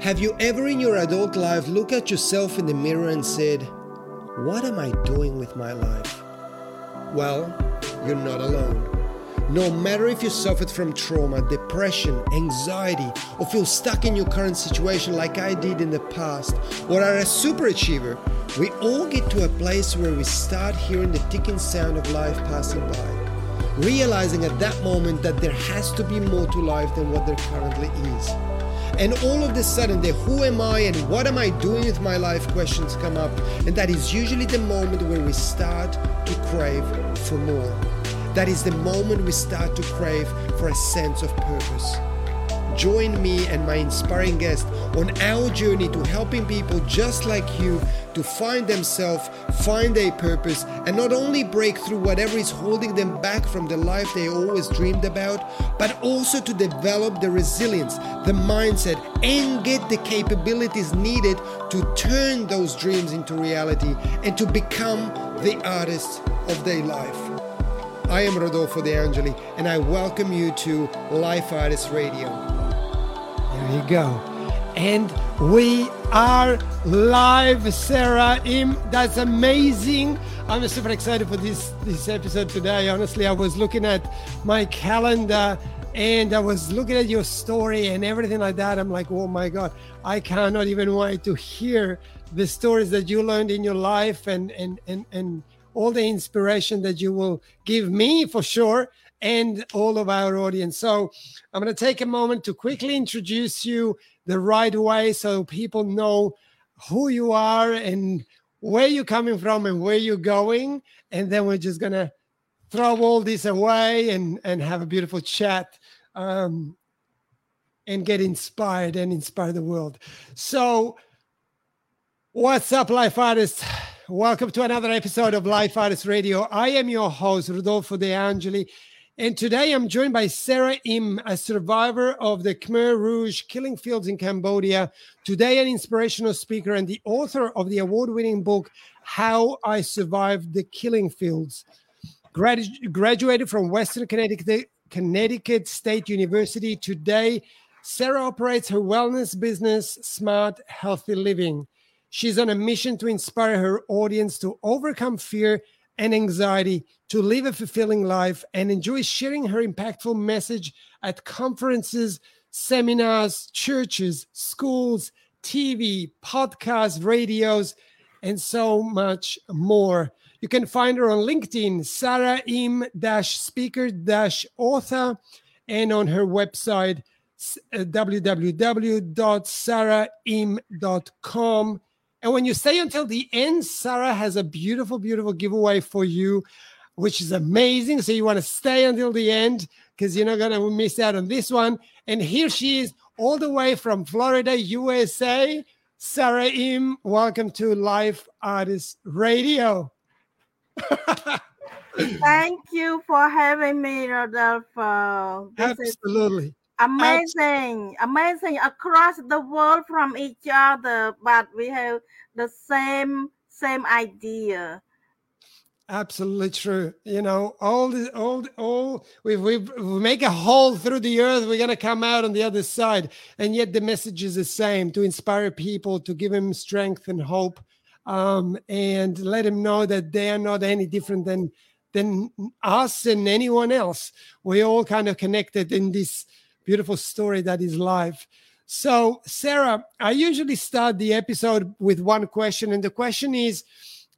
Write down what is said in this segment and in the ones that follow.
Have you ever in your adult life looked at yourself in the mirror and said, What am I doing with my life? Well, you're not alone. No matter if you suffered from trauma, depression, anxiety, or feel stuck in your current situation like I did in the past, or are a superachiever, we all get to a place where we start hearing the ticking sound of life passing by, realizing at that moment that there has to be more to life than what there currently is. And all of a sudden, the who am I and what am I doing with my life questions come up. And that is usually the moment where we start to crave for more. That is the moment we start to crave for a sense of purpose. Join me and my inspiring guest on our journey to helping people just like you to find themselves, find a purpose, and not only break through whatever is holding them back from the life they always dreamed about, but also to develop the resilience, the mindset, and get the capabilities needed to turn those dreams into reality and to become the artists of their life. I am Rodolfo De Angeli, and I welcome you to Life Artist Radio. There you go. And we are live, Sarah Im. That's amazing. I'm super excited for this this episode today. Honestly, I was looking at my calendar and I was looking at your story and everything like that. I'm like, oh my God, I cannot even wait to hear the stories that you learned in your life and and and and all the inspiration that you will give me for sure and all of our audience. So I'm going to take a moment to quickly introduce you the right way so people know who you are and where you're coming from and where you're going. And then we're just going to throw all this away and, and have a beautiful chat um, and get inspired and inspire the world. So, what's up, life artists? Welcome to another episode of Life Artist Radio. I am your host, Rodolfo De Angeli, and today I'm joined by Sarah Im, a survivor of the Khmer Rouge killing fields in Cambodia, today an inspirational speaker and the author of the award winning book, How I Survived the Killing Fields. Gradu- graduated from Western Connecticut, Connecticut State University. Today, Sarah operates her wellness business, Smart Healthy Living. She's on a mission to inspire her audience to overcome fear and anxiety to live a fulfilling life and enjoy sharing her impactful message at conferences, seminars, churches, schools, TV, podcasts, radios, and so much more. You can find her on LinkedIn, Sarah Im speaker author, and on her website, uh, www.saraim.com and when you stay until the end, Sarah has a beautiful, beautiful giveaway for you, which is amazing. So you want to stay until the end because you're not going to miss out on this one. And here she is, all the way from Florida, USA. Sarah Im, welcome to Life Artist Radio. Thank you for having me, Rodolfo. This Absolutely amazing amazing across the world from each other but we have the same same idea absolutely true. You know all the all all we we make a hole through the earth we're to come out on the other side. And yet the message is the same to inspire people to give them strength and hope um, and let them know that they are not any different than than us and anyone else. We're all kind of connected in this beautiful story that is life. So, Sarah, I usually start the episode with one question, and the question is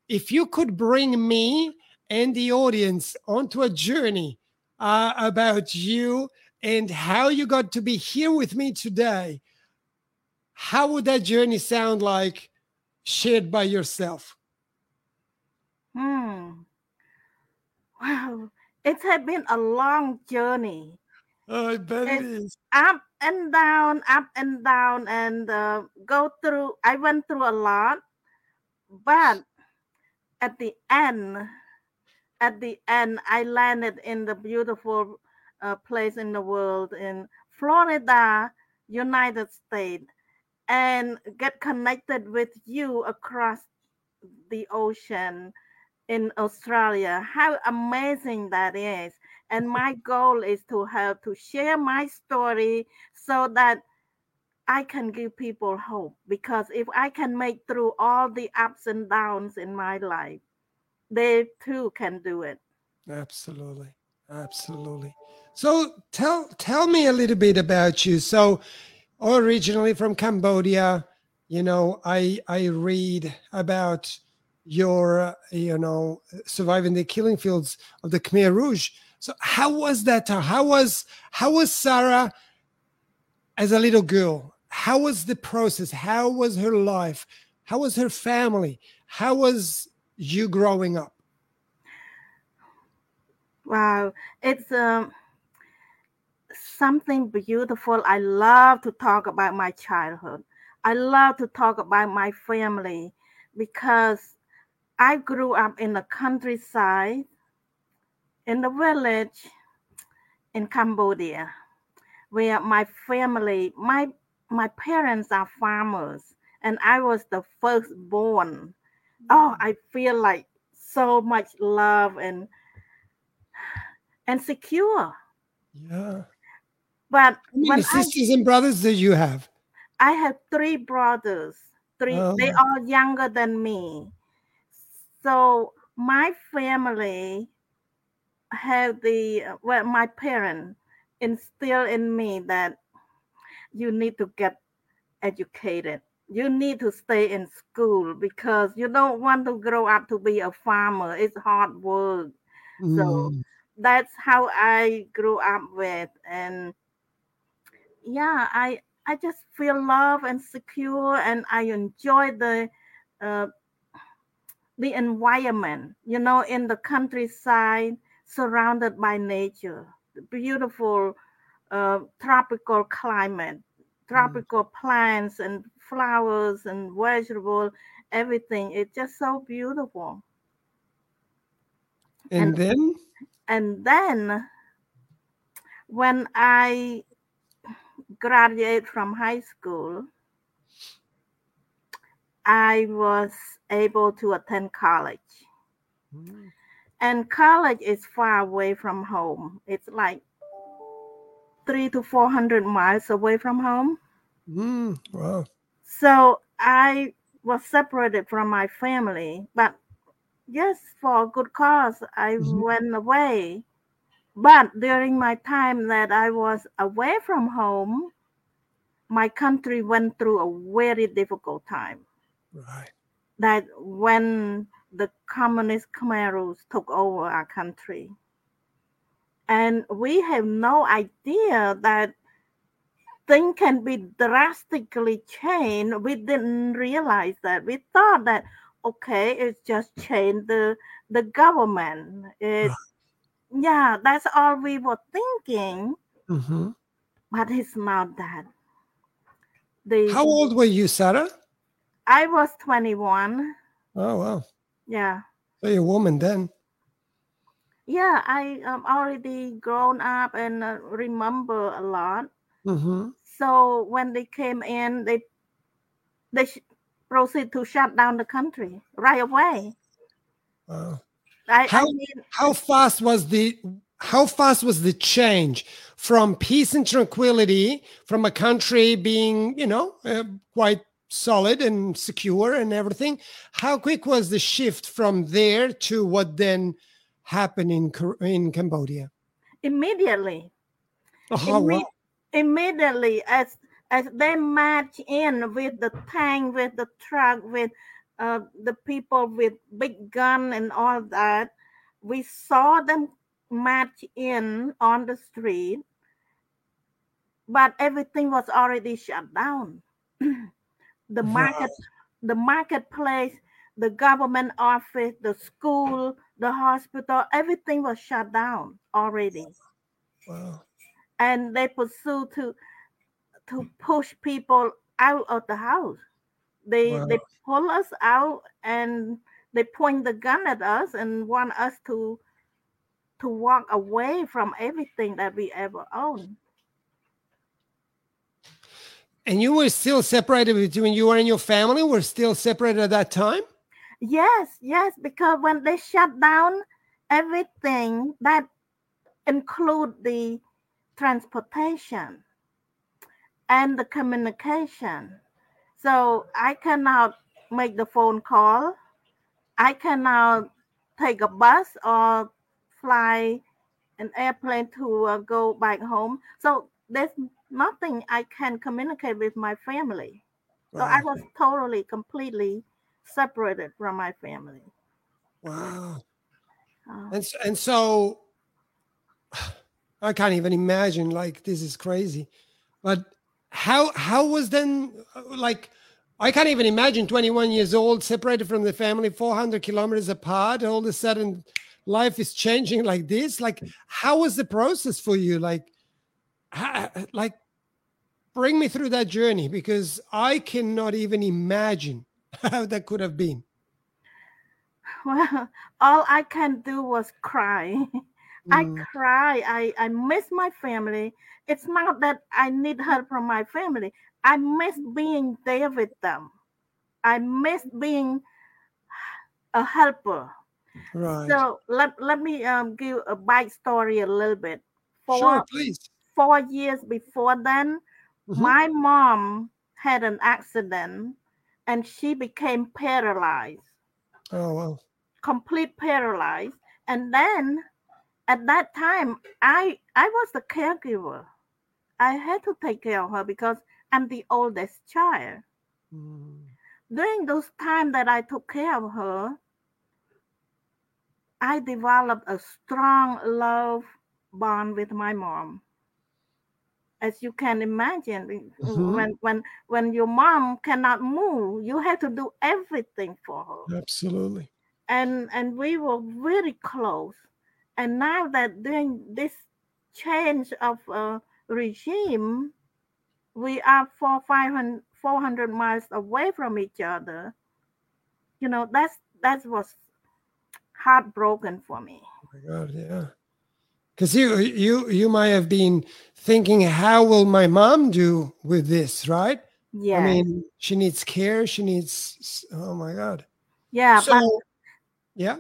if you could bring me and the audience onto a journey uh, about you and how you got to be here with me today, how would that journey sound like shared by yourself? Hmm. Wow. It has been a long journey. Oh, I bet it is. Up and down, up and down, and uh, go through. I went through a lot, but at the end, at the end, I landed in the beautiful uh, place in the world in Florida, United States, and get connected with you across the ocean in Australia. How amazing that is. And my goal is to help to share my story so that I can give people hope because if I can make through all the ups and downs in my life, they too can do it. Absolutely. Absolutely. So tell tell me a little bit about you. So originally from Cambodia, you know, I I read about your uh, you know surviving the killing fields of the Khmer Rouge. So how was that? How was how was Sarah as a little girl? How was the process? How was her life? How was her family? How was you growing up? Wow, it's um something beautiful. I love to talk about my childhood. I love to talk about my family because I grew up in the countryside, in the village in Cambodia, where my family, my my parents are farmers, and I was the firstborn. Oh, mm. I feel like so much love and and secure. Yeah. But How many sisters I, and brothers do you have? I have three brothers. Three. Oh. They are younger than me. So my family have the uh, well, my parents instill in me that you need to get educated. You need to stay in school because you don't want to grow up to be a farmer. It's hard work. Mm. So that's how I grew up with and yeah, I I just feel love and secure and I enjoy the uh, the environment, you know, in the countryside surrounded by nature, beautiful uh, tropical climate, tropical mm. plants and flowers and vegetable, everything. It's just so beautiful. And, and then and then when I graduated from high school, I was able to attend college. Mm. And college is far away from home. It's like three to 400 miles away from home. Mm. Wow. So I was separated from my family, but yes, for a good cause, I mm-hmm. went away. But during my time that I was away from home, my country went through a very difficult time. Right. That when the communist Khmer took over our country. And we have no idea that things can be drastically changed. We didn't realize that. We thought that okay, it's just change the the government. It, yeah, that's all we were thinking. Mm-hmm. But it's not that. The, How old were you, Sarah? I was 21. Oh, wow. Yeah. So you're a woman then? Yeah, I um, already grown up and uh, remember a lot. Mm-hmm. So when they came in, they they proceed to shut down the country right away. Wow. I, how, I mean, how fast was the how fast was the change from peace and tranquility from a country being you know uh, quite solid and secure and everything how quick was the shift from there to what then happened in in cambodia immediately oh, Imme- wow. immediately as as they march in with the tank, with the truck, with uh, the people with big gun and all that, we saw them march in on the street, but everything was already shut down. the market, the marketplace, the government office, the school, the hospital, everything was shut down already. Wow. And they pursued to to push people out of the house. They wow. they pull us out and they point the gun at us and want us to to walk away from everything that we ever owned. And you were still separated between you and your family were still separated at that time? Yes, yes, because when they shut down everything that include the transportation and the communication. So I cannot make the phone call. I cannot take a bus or fly an airplane to uh, go back home. So there's nothing I can communicate with my family. So I was totally, completely separated from my family. Wow. Uh, and and so I can't even imagine. Like this is crazy. But how how was then like I can't even imagine 21 years old, separated from the family, 400 kilometers apart. All of a sudden, life is changing like this. Like, how was the process for you? Like, how, like, bring me through that journey because I cannot even imagine how that could have been. Well, all I can do was cry. I mm. cry. I, I miss my family. It's not that I need help from my family. I miss being there with them. I miss being a helper. Right. So let, let me um, give a bike story a little bit. Four, sure, please. Four years before then, mm-hmm. my mom had an accident and she became paralyzed. Oh, wow. Complete paralyzed. And then at that time, I I was the caregiver. I had to take care of her because I'm the oldest child. Mm. During those time that I took care of her, I developed a strong love bond with my mom. As you can imagine, mm-hmm. when when when your mom cannot move, you have to do everything for her. Absolutely. And and we were very close. And now that during this change of uh, regime, we are four, 500, 400 miles away from each other. You know, that's that was heartbroken for me. Oh my God, yeah. Because you you you might have been thinking, how will my mom do with this, right? Yeah. I mean, she needs care. She needs. Oh my God. Yeah. So, but, yeah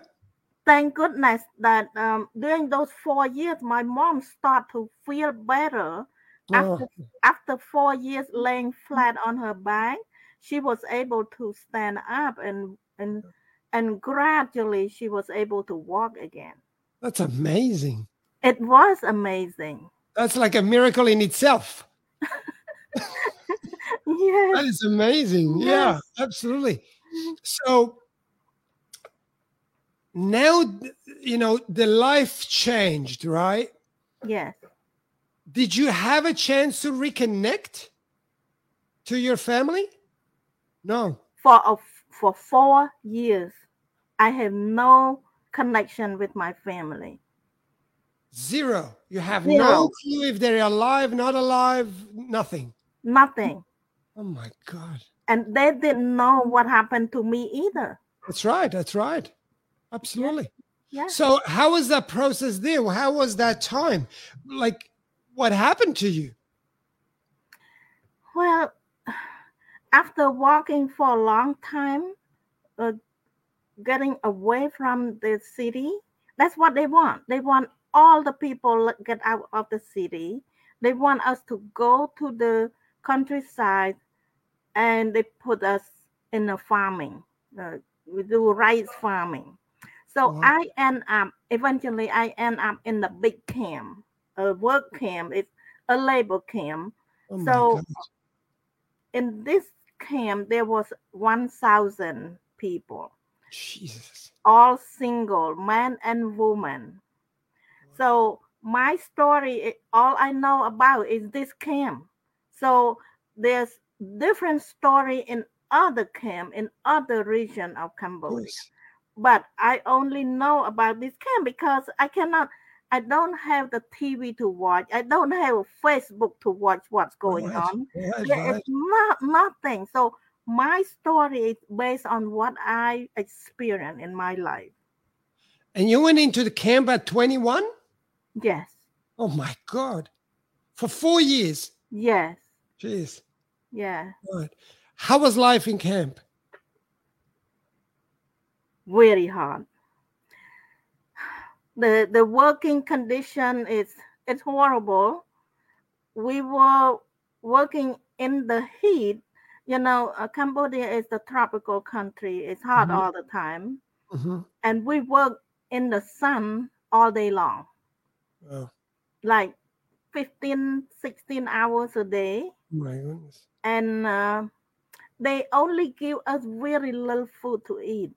thank goodness that um, during those four years, my mom started to feel better. Oh. After, after four years laying flat on her back, she was able to stand up and and and gradually she was able to walk again. That's amazing. It was amazing. That's like a miracle in itself. yeah. That is amazing. Yes. Yeah, absolutely. Mm-hmm. So now you know the life changed right yes did you have a chance to reconnect to your family no for a, for four years i have no connection with my family zero you have zero. no clue if they're alive not alive nothing nothing oh my god and they didn't know what happened to me either that's right that's right Absolutely. Yeah. yeah. So how was that process there? How was that time? Like what happened to you? Well, after walking for a long time, uh, getting away from the city, that's what they want. They want all the people get out of the city. They want us to go to the countryside and they put us in the farming. Uh, we do rice farming. So uh-huh. I end up eventually I end up in the big camp, a work camp. It's a labor camp. Oh so in this camp there was one thousand people. Jesus. All single, men and woman. So my story, eh, all I know about is this camp. So there's different story in other camp in other region of Cambodia but I only know about this camp because I cannot. I don't have the TV to watch. I don't have Facebook to watch what's going right. on. Right, right. It's not nothing. So my story is based on what I experienced in my life. And you went into the camp at 21? Yes. Oh my God. For four years? Yes. Jeez. Yeah. Right. How was life in camp? very hard. The the working condition is it's horrible. We were working in the heat. You know, uh, Cambodia is a tropical country. It's hot Mhm. all the time, Mhm. and we work in the sun all day long, Like 15, 16 hours a day. my goodness. and uh, they only give us very little food to eat.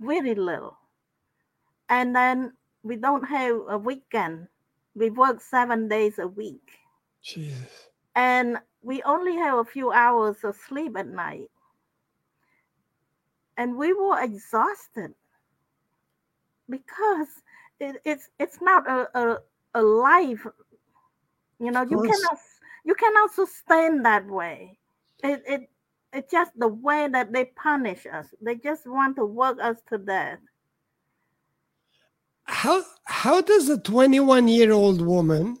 Very little. And then we don't have a weekend. We work seven days a week. Jesus. and we only have a few hours of sleep at night. And we were exhausted. Because it, it's it's not a, a, a life you know you cannot you cannot sustain that way. It, it it's just the way that they punish us. They just want to work us to death. How how does a 21 year old woman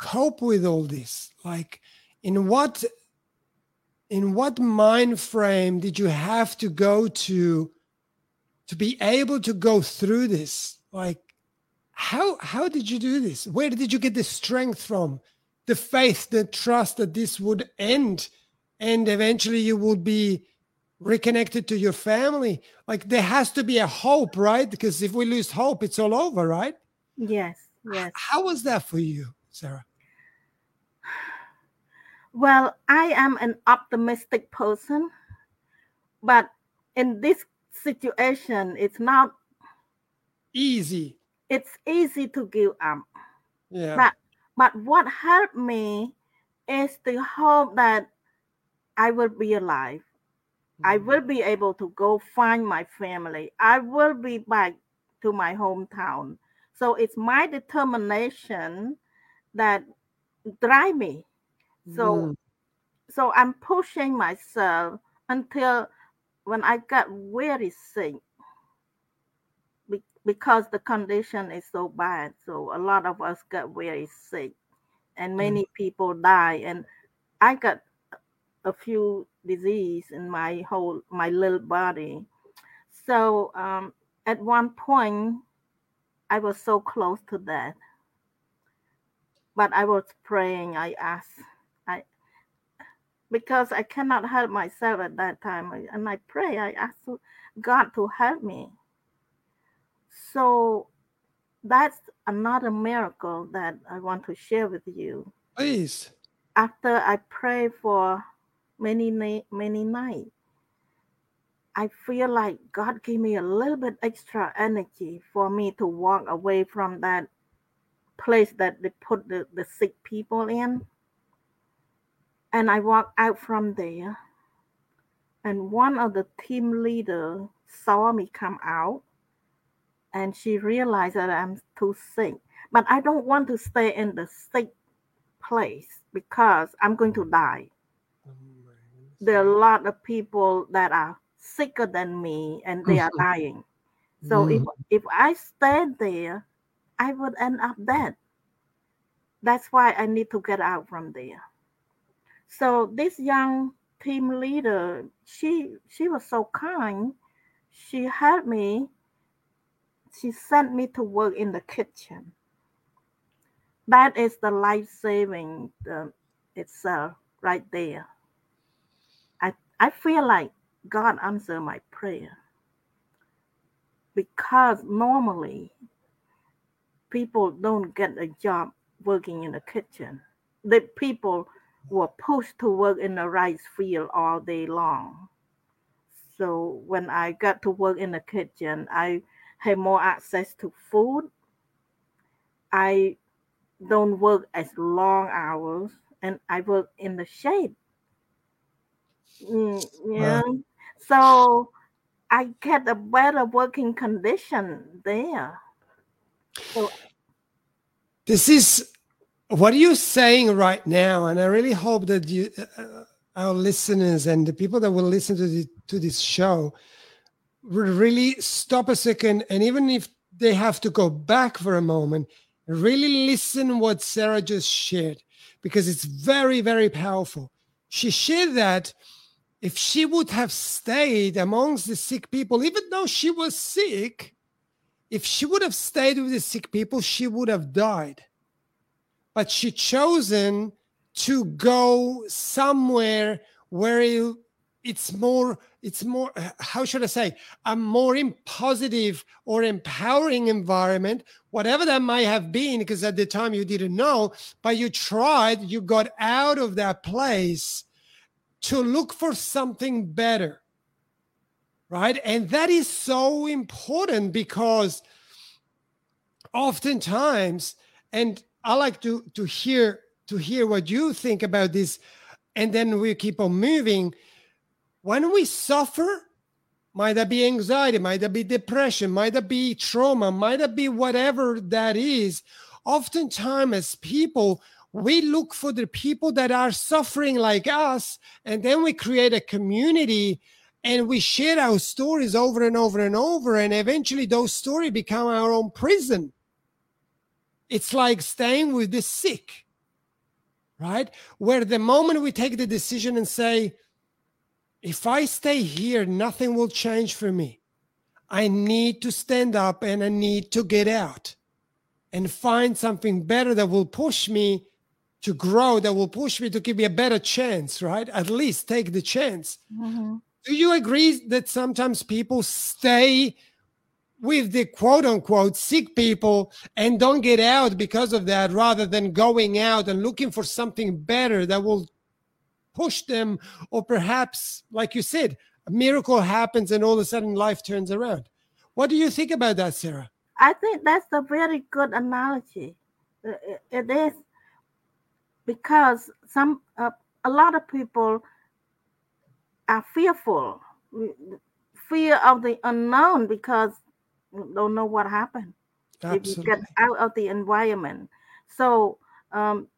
cope with all this? Like in what in what mind frame did you have to go to to be able to go through this? Like how how did you do this? Where did you get the strength from? The faith, the trust that this would end and eventually you would be reconnected to your family like there has to be a hope right because if we lose hope it's all over right yes yes how was that for you sarah well i am an optimistic person but in this situation it's not easy it's easy to give up yeah But- But what helped me is the hope that I will be alive. I Mm. will be able to go find my family. I will be back to my hometown. So it's my determination that drive me. So Mm. so I'm pushing myself until when I got very sick be- because the condition is so bad. So a lot of us got very sick and many people die. And I got a few disease in my whole my little body. So um, at one point I was so close to death. But I was praying, I asked, because I cannot help myself at that time. And I pray, I ask God to help me. So that's another miracle that I want to share with you. please After I pray for many many nights, I feel like God gave me a little bit extra energy for me to walk away from that place that they put the, the sick people in. And I walked out from there. And one of the team leader saw me come out and she realized that I'm too sick. But I don't want to stay in the sick place because I'm going to die. Oh. There are a lot of people that are sicker than me and they are dying. So if Mhm. if I stayed there, I would end up dead. That's why I need to get out from there. So this young team leader, she she was so kind. She helped me. She sent me to work in the kitchen. That is the life saving uh, itself right there. I I feel like God answered my prayer because normally people don't get a job working in the kitchen. The people were pushed to work in the rice field all day long. So when I got to work in the kitchen, I had more access to food. I don't work as long hours and I work in the shade. Mm, yeah. So I get a better working condition there. So this is what are you're saying right now and i really hope that you uh, our listeners and the people that will listen to the, to this show will really stop a second and even if they have to go back for a moment really listen what sarah just shared because it's very very powerful. She shared that if she would have stayed amongst the sick people even though she was sick if she would have stayed with the sick people she would have died but she chosen to go somewhere where you, it's more it's more how should i say a more positive or empowering environment whatever that might have been because at the time you didn't know but you tried you got out of that place to look for something better right? And that is so important because oftentimes and i like to to hear to hear what you think about this and then we keep on moving. When we suffer might that be anxiety might that be depression might that be trauma might that be whatever that is oftentimes as people we look for the people that are suffering like us and then we create a community and we share our stories over and over and over and eventually those stories become our own prison it's like staying with the sick right? Where the moment we take the decision and say if i stay here nothing will change for me. I need to stand up and i need to get out and find something better that will push me to grow that will push me to give me a better chance right? At least take the chance. Mm-hmm. do you agree that sometimes people stay with the quote unquote sick people and don't get out because of that rather than going out and looking for something better that will push them or perhaps like you said a miracle happens and all of a sudden life turns around. What do you think about that sarah? I think that's a very good analogy. It is because some uh, a lot of people are fearful fear of the unknown because don't know what happened Absolutely. if you get out of the environment so um,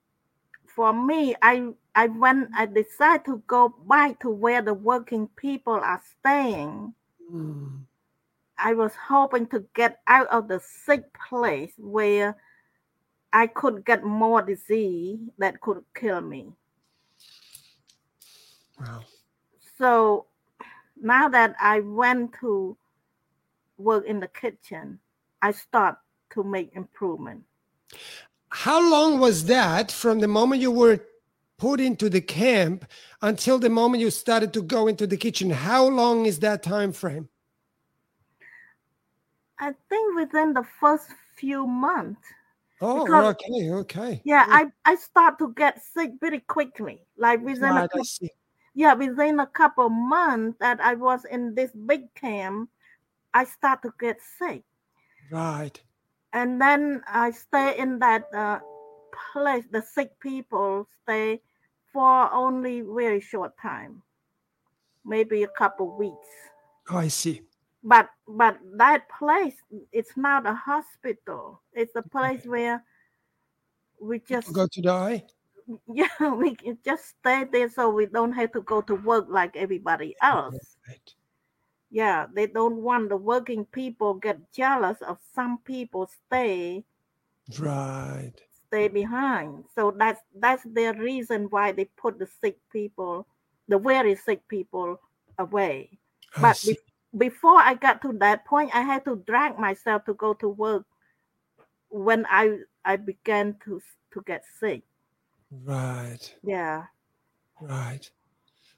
for me i i when i decide to go back to where the working people are staying mm. i was hoping to get out of the sick place where I could get more disease that could kill me. Wow. So now that I went to work in the kitchen, I start to make improvement. How long was that from the moment you were put into the camp until the moment you started to go into the kitchen? How long is that time frame? I think within the first few months. Oh, because, okay, okay. Yeah, I I start to get sick very quickly. Like within right, a couple, yeah, within a couple months that I was in this big camp, I start to get sick. Right. And then I stay in that uh, place. The sick people stay for only very short time, maybe a couple weeks. Oh, I see but but that place it's not a hospital it's a place where we just go to die yeah we just stay there so we don't have to go to work like everybody else right. Yeah they don't want the working people get jealous of some people stay right stay behind so that's that's their reason why they put the sick people the very sick people away but before I got to that point, I had to drag myself to go to work when I I began to to get sick. Right. Yeah. Right.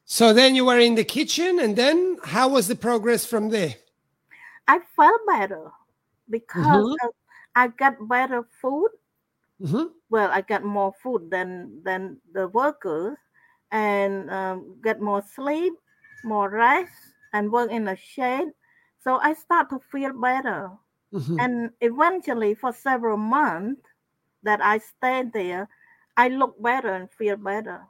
So then you were in the kitchen, and then how was the progress from there? I felt better because mm-hmm. I got better food. Mm-hmm. Well, I got more food than than the workers, and um, get more sleep, more rest and work in the shade. So I start to feel better. Mm-hmm. And eventually, for several months that I stayed there, I look better and feel better.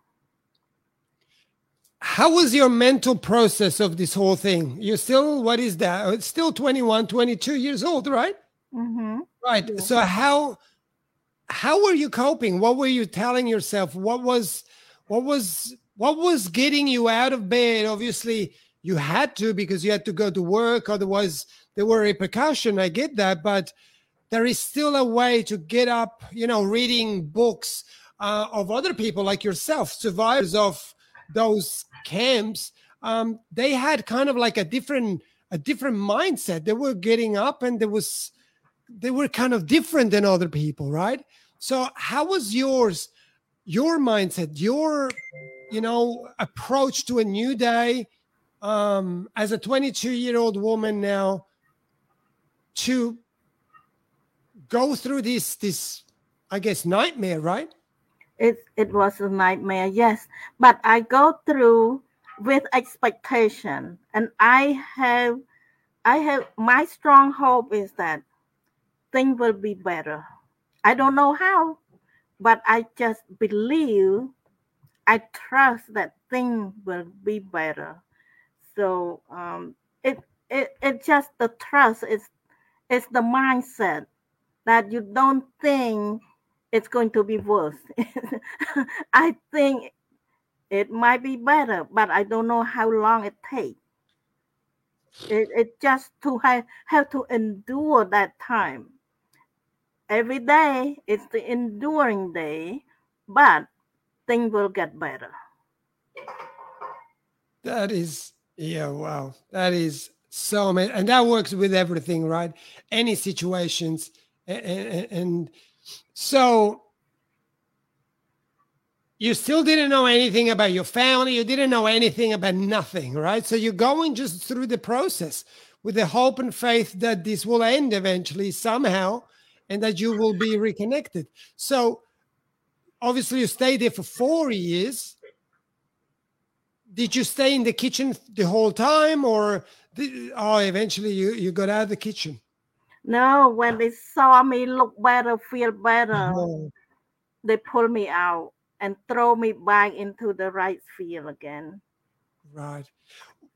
How was your mental process of this whole thing? You're still, what is that? It's still 21, 22 years old, right? Mm-hmm. Right. Yeah. So how how were you coping? What were you telling yourself? What was what was what was getting you out of bed? Obviously, you had to because you had to go to work otherwise there were repercussions i get that but there is still a way to get up you know reading books uh, of other people like yourself survivors of those camps um, they had kind of like a different a different mindset they were getting up and there was they were kind of different than other people right so how was yours your mindset, your you know approach to a new day um, as a 22 year old woman now to go through this this I guess nightmare, right? It it was a nightmare, yes. But I go through with expectation, and I have I have my strong hope is that things will be better. I don't know how, but I just believe, I trust that things will be better. So um, it it it just the trust is it's the mindset that you don't think it's going to be worse. I think it might be better, but I don't know how long it takes. It, it just to have, have to endure that time. Every day it's the enduring day, but things will get better. That is, yeah, wow. That is so amazing. And that works with everything, right? Any situations. And, and, and so you still didn't know anything about your family. You didn't know anything about nothing, right? So you're going just through the process with the hope and faith that this will end eventually somehow and that you will be reconnected. So obviously you stayed there for four years. Did you stay in the kitchen the whole time or did, oh eventually you, you got out of the kitchen? No, when they saw me look better, feel better, oh. they pulled me out and throw me back into the right field again. Right.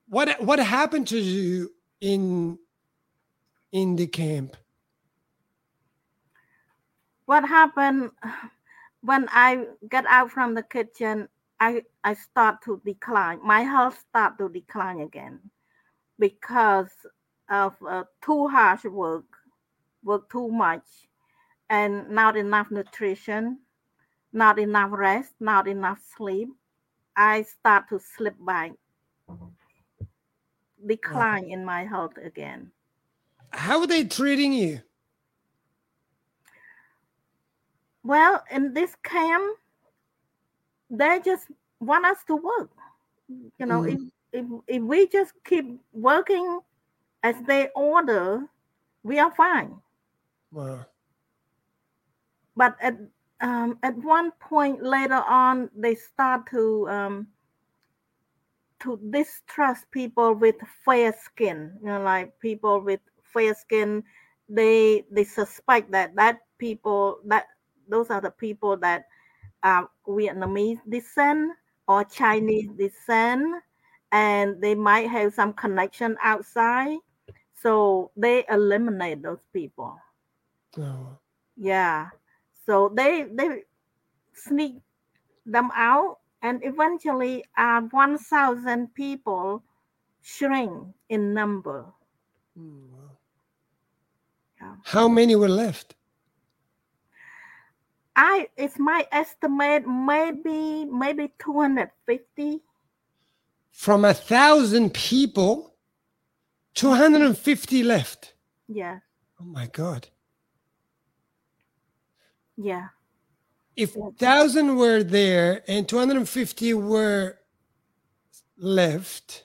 What what happened to you in in the camp? What happened when I get out from the kitchen? I I start to decline. My health start to decline again because of uh, too harsh work, work too much, and not enough nutrition not enough rest, not enough sleep, I start to slip back, decline in my health again. How are they treating you? Well, in this camp, they just want us to work. You know, mm. if, if if we just keep working as they order, we are fine. But at um, at one point later on, they start to um, to distrust people with fair skin. You know, like people with fair skin, they they suspect that that people that those are the people that are Vietnamese descent or Chinese descent, and they might have some connection outside. So they eliminate those people. Oh. Yeah. So they they sneak them out, and eventually, uh, 1,000 people shrink in number. Mm, yeah. How many were left? I it's my estimate maybe maybe 250 from a thousand people 250 left yeah oh my god yeah. If thousand were there and 250 were left,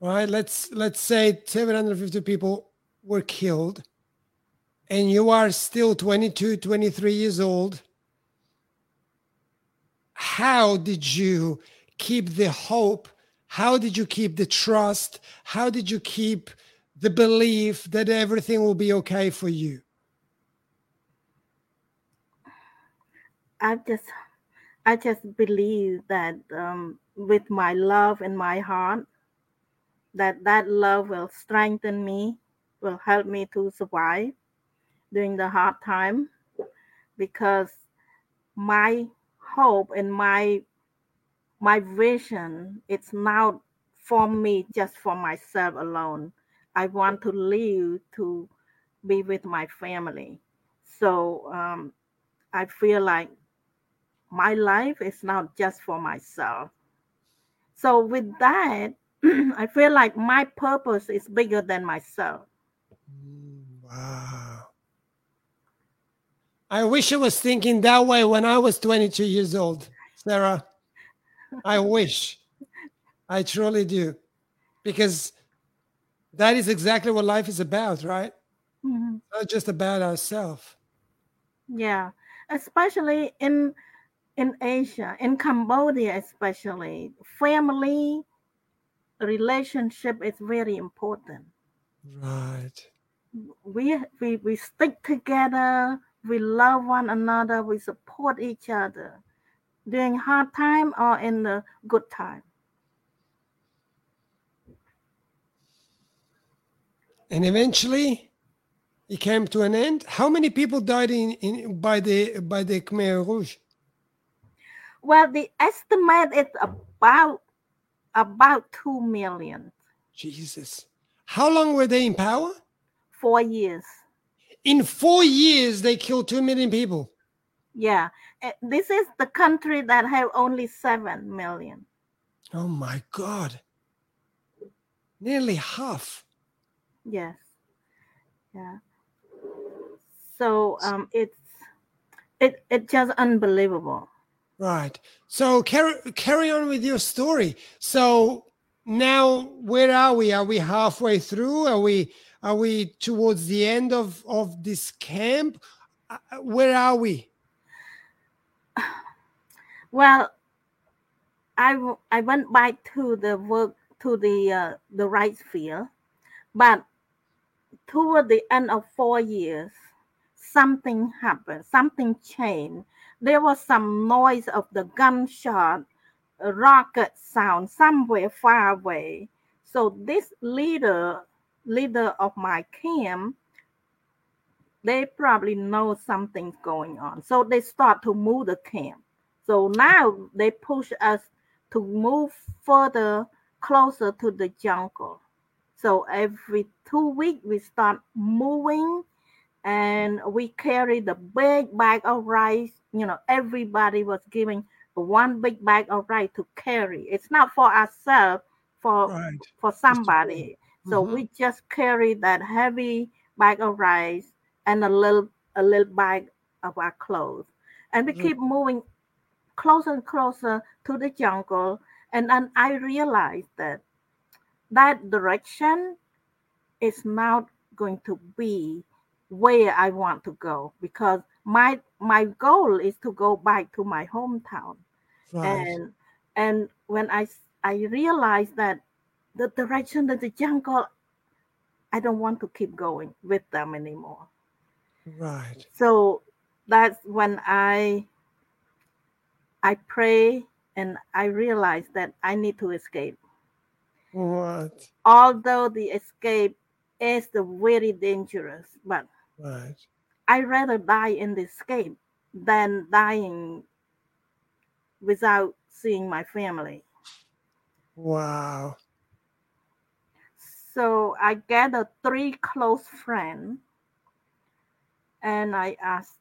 right? Let's let's say 750 people were killed and you are still 22, 23 years old. How did you keep the hope? How did you keep the trust? How did you keep the belief that everything will be okay for you? I just I just believe that um, with my love in my heart, that that love will strengthen me, will help me to survive during the hard time, because my hope and my my vision it's not for me just for myself alone. I want to live to be with my family. So um, I feel like my life is not just for myself. So with that, I feel like my purpose is bigger than myself. Wow. I wish I was thinking that way when I was 22 years old, Sarah. I wish. I truly do. Because that is exactly what life is about, right? Mm-hmm. Not just about ourselves. Yeah, especially in in Asia, in Cambodia especially, family relationship is very important. Right. We we we stick together, we love one another, we support each other during hard time or in the good time. And eventually it came to an end. How many people died in, in by the by the Khmer Rouge? Well, the estimate is about about two million. Jesus. How long were they in power? Four years. In four years, they killed two million people. Yeah. Eh, this is the country that have only seven million. Oh my God. Nearly half. Yes. Yeah. So um it's it it's just unbelievable. Right. So carry carry on with your story. So now where are we? Are we halfway through? Are we are we towards the end of of this camp? Uh, where are we? Well, I w- I went back to the work to the uh, the right field, but toward the end of four years, something happened. Something changed. There was some noise of the gunshot, a rocket sound somewhere far away. So this leader, leader of my camp, they probably know something's going on. So they start to move the camp. So now they push us to move further closer to the jungle. So every two weeks we start moving and we carry the big bag of rice. You know, everybody was giving one big bag of rice to carry. It's not for ourselves, for Right. for somebody. So Mhm. we just carry that heavy bag of rice and a little a little bag of our clothes. And we Mm. keep moving closer and closer to the jungle. And then I realized that that direction is not going to be where I want to go because my my goal is to go back to my hometown Right. and and when I I realized that the direction of the jungle, I don't want to keep going with them anymore. Right. So that's when I I pray and I realize that I need to escape. What? Although the escape is the very dangerous, but Right. I rather die in the escape than dying without seeing my family. Wow. So I gathered three close friends and I asked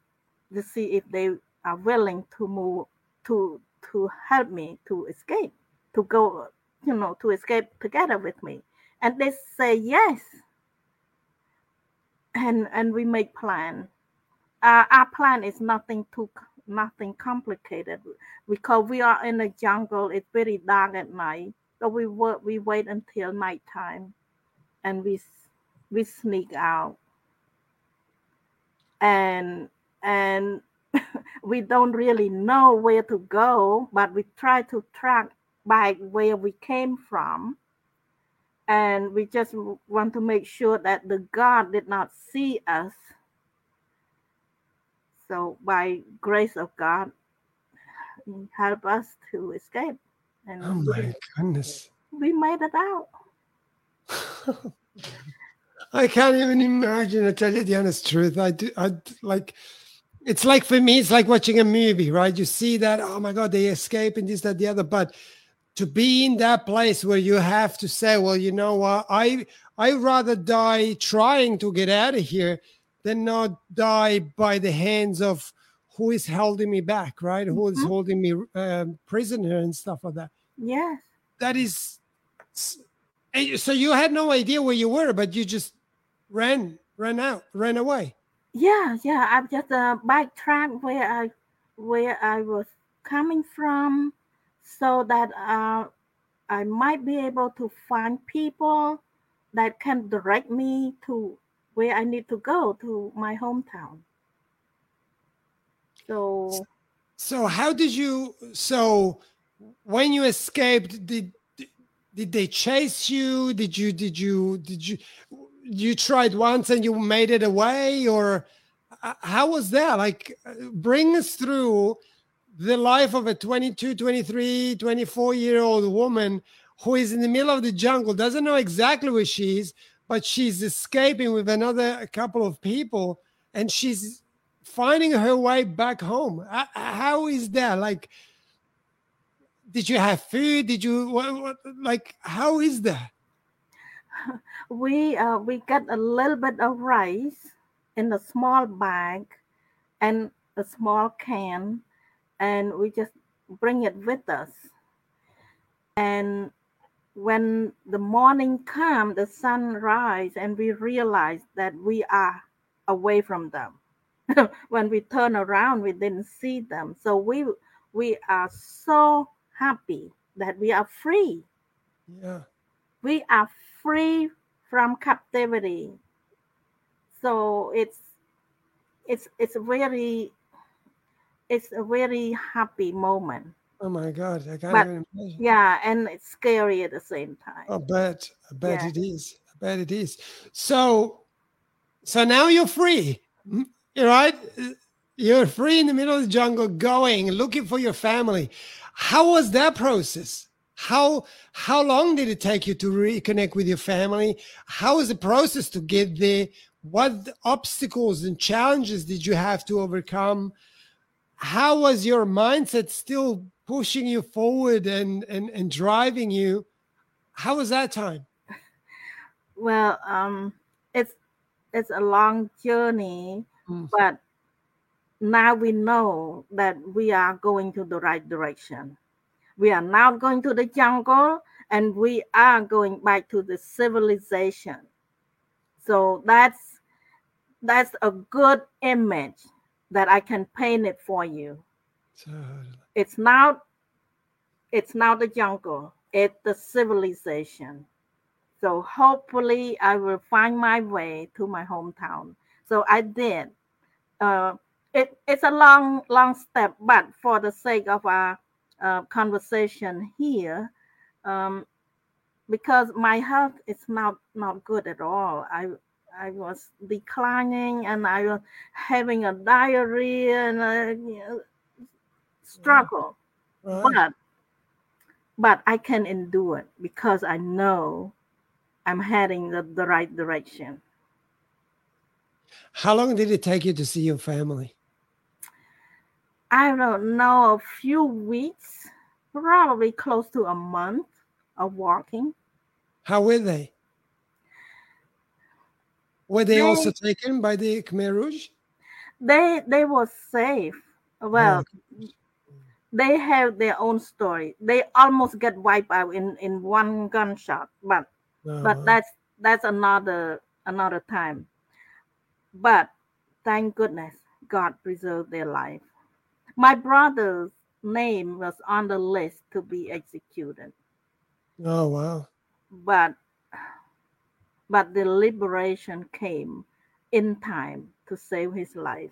to see if they are willing to move to to help me to escape, to go, you know, to escape together with me. And they say yes. And and we make plan. Uh, our plan is nothing too nothing complicated because we are in the jungle. It's very dark at night, so we work. We wait until nighttime and we we sneak out and and we don't really know where to go but we try to track back where we came from and we just want to make sure that the god did not see us so by grace of god he help us to escape and Oh we, my goodness. we made it out I can't even imagine. I tell you the honest truth. I do. I like. It's like for me. It's like watching a movie, right? You see that. Oh my god, they escape and this, that, the other. But to be in that place where you have to say, well, you know what? I I rather die trying to get out of here than not die by the hands of who is holding me back, right? Who is Mhm. holding me um, prisoner and stuff like that. yeah That is. s- and you- So you had no idea where you were, but you just ran, ran out, ran away. Yeah, yeah. I'm just uh, backtrack where I where I was coming from, so that uh, I might be able to find people that can direct me to where I need to go to my hometown. So So how did you so when you escaped did did they chase you? Did you did you did you you tried once and you made it away or uh, how was that? Like uh, bring us through the life of a 22, 23, 24 year old woman who is in the middle of the jungle, doesn't know exactly where she is, but she's escaping with another couple of people and she's finding her way back home. How is that? Like, did you have food? Did you what, what like? How is that? We uh, we got a little bit of rice in a small bag and a small can, and we just bring it with us. And when the morning come, the sun rise, and we realize that we are away from them. when we turn around, we didn't see them. So we we are so happy that we are free. Yeah. We are free from captivity. So it's it's it's very it's a very happy moment. Oh my God, I can't But even imagine. yeah, and it's scary at the same time. I bet, I bet Yeah. it is. I bet it is. So, so now you're free, Mm, you're right? You're free in the middle of the jungle, going looking for your family. How was that process? How how long did it take you to reconnect with your family? How was the process to get there? What obstacles and challenges did you have to overcome? How was your mindset still pushing you forward and and, and driving you? How was that time? Well, um, it's it's a long journey, Mm. but now we know that we are going to the right direction. We are now going to the jungle, and we are going back to the civilization. So that's that's a good image that I can paint it for you. Totally. It's now it's now the jungle. It's the civilization. So hopefully I will find my way to my hometown. So I did. Uh, it, it's a long, long step, but for the sake of our uh, conversation here, um, because my health is not not good at all. I I was declining and I was having a diarrhea and a you know, struggle Right. but but I can endure it because I know I'm heading the, the right direction. How long did it take you to see your family? I don't know, a few weeks, probably close to a month of walking. How were they? Were they They also taken by the Khmer Rouge? they they were safe. Well, Oh, they have their own story. They almost get wiped out in, in one gunshot, but oh, but uh-huh. that's that's another another time. But thank goodness God preserved their life. My brother's name was on the list to be executed, oh wow. but but the liberation came in time to save his life.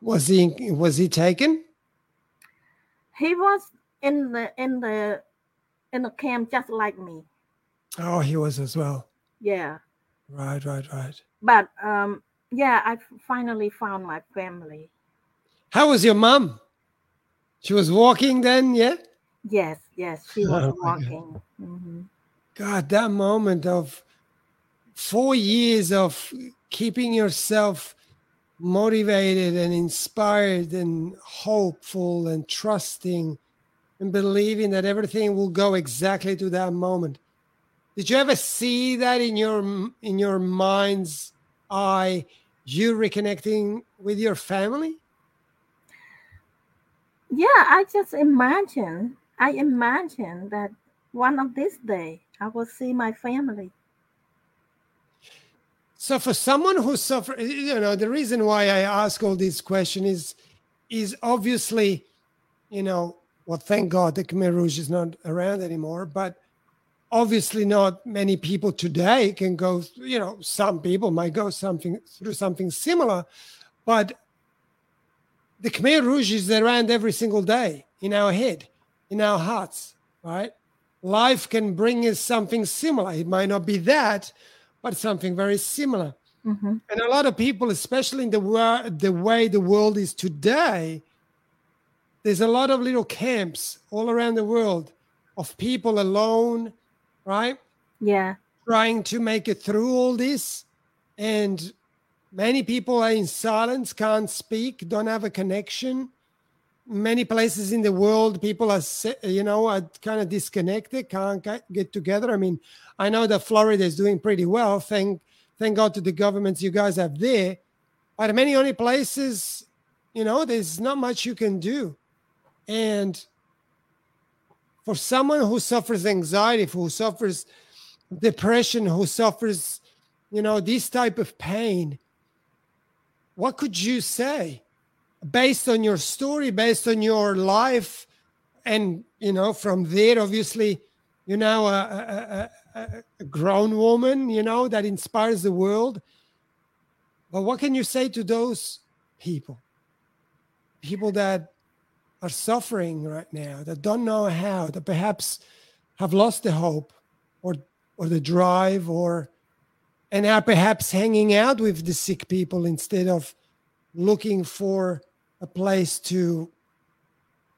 Was he was he taken? He was in the in the in the camp just like me. Oh, he was as well. Yeah. Right, right, right. But um yeah, I finally found my family. How was your mom? She was walking then, yeah? Yes, yes, she was Oh my God. walking. Mhm. God, that moment of four years of keeping yourself motivated and inspired and hopeful and trusting and believing that everything will go exactly to that moment. Did you ever see that in your in your mind's eye, you reconnecting with your family? Yeah, I just imagine. I imagine that one of this day I will see my family. So for someone who suffers, you know, the reason why I ask all these questions is, is obviously, you know, well, thank God the Khmer Rouge is not around anymore, but obviously not many people today can go, you know, some people might go something through something similar, but the Khmer Rouge is around every single day in our head, in our hearts, right? Life can bring us something similar. It might not be that, but something very similar. Mm-hmm. And a lot of people, especially in the, wor- the way the world is today, there's a lot of little camps all around the world of people alone, right? Yeah. Trying to make it through all this. And many people are in silence, can't speak, don't have a connection. Many places in the world, people are, you know, are kind of disconnected, can't get together. I mean, I know that Florida is doing pretty well. Thank, thank God to the governments you guys have there. But many only places, you know, there's not much you can do. And for someone who suffers anxiety, who suffers depression, who suffers, you know, this type of pain, what could you say based on your story, based on your life? And, you know, from there, obviously, you're now a, a, a, a grown woman, you know, that inspires the world. But what can you say to those people? People that are suffering right now, that don't know how, that perhaps have lost the hope or or the drive or and are perhaps hanging out with the sick people instead of looking for a place to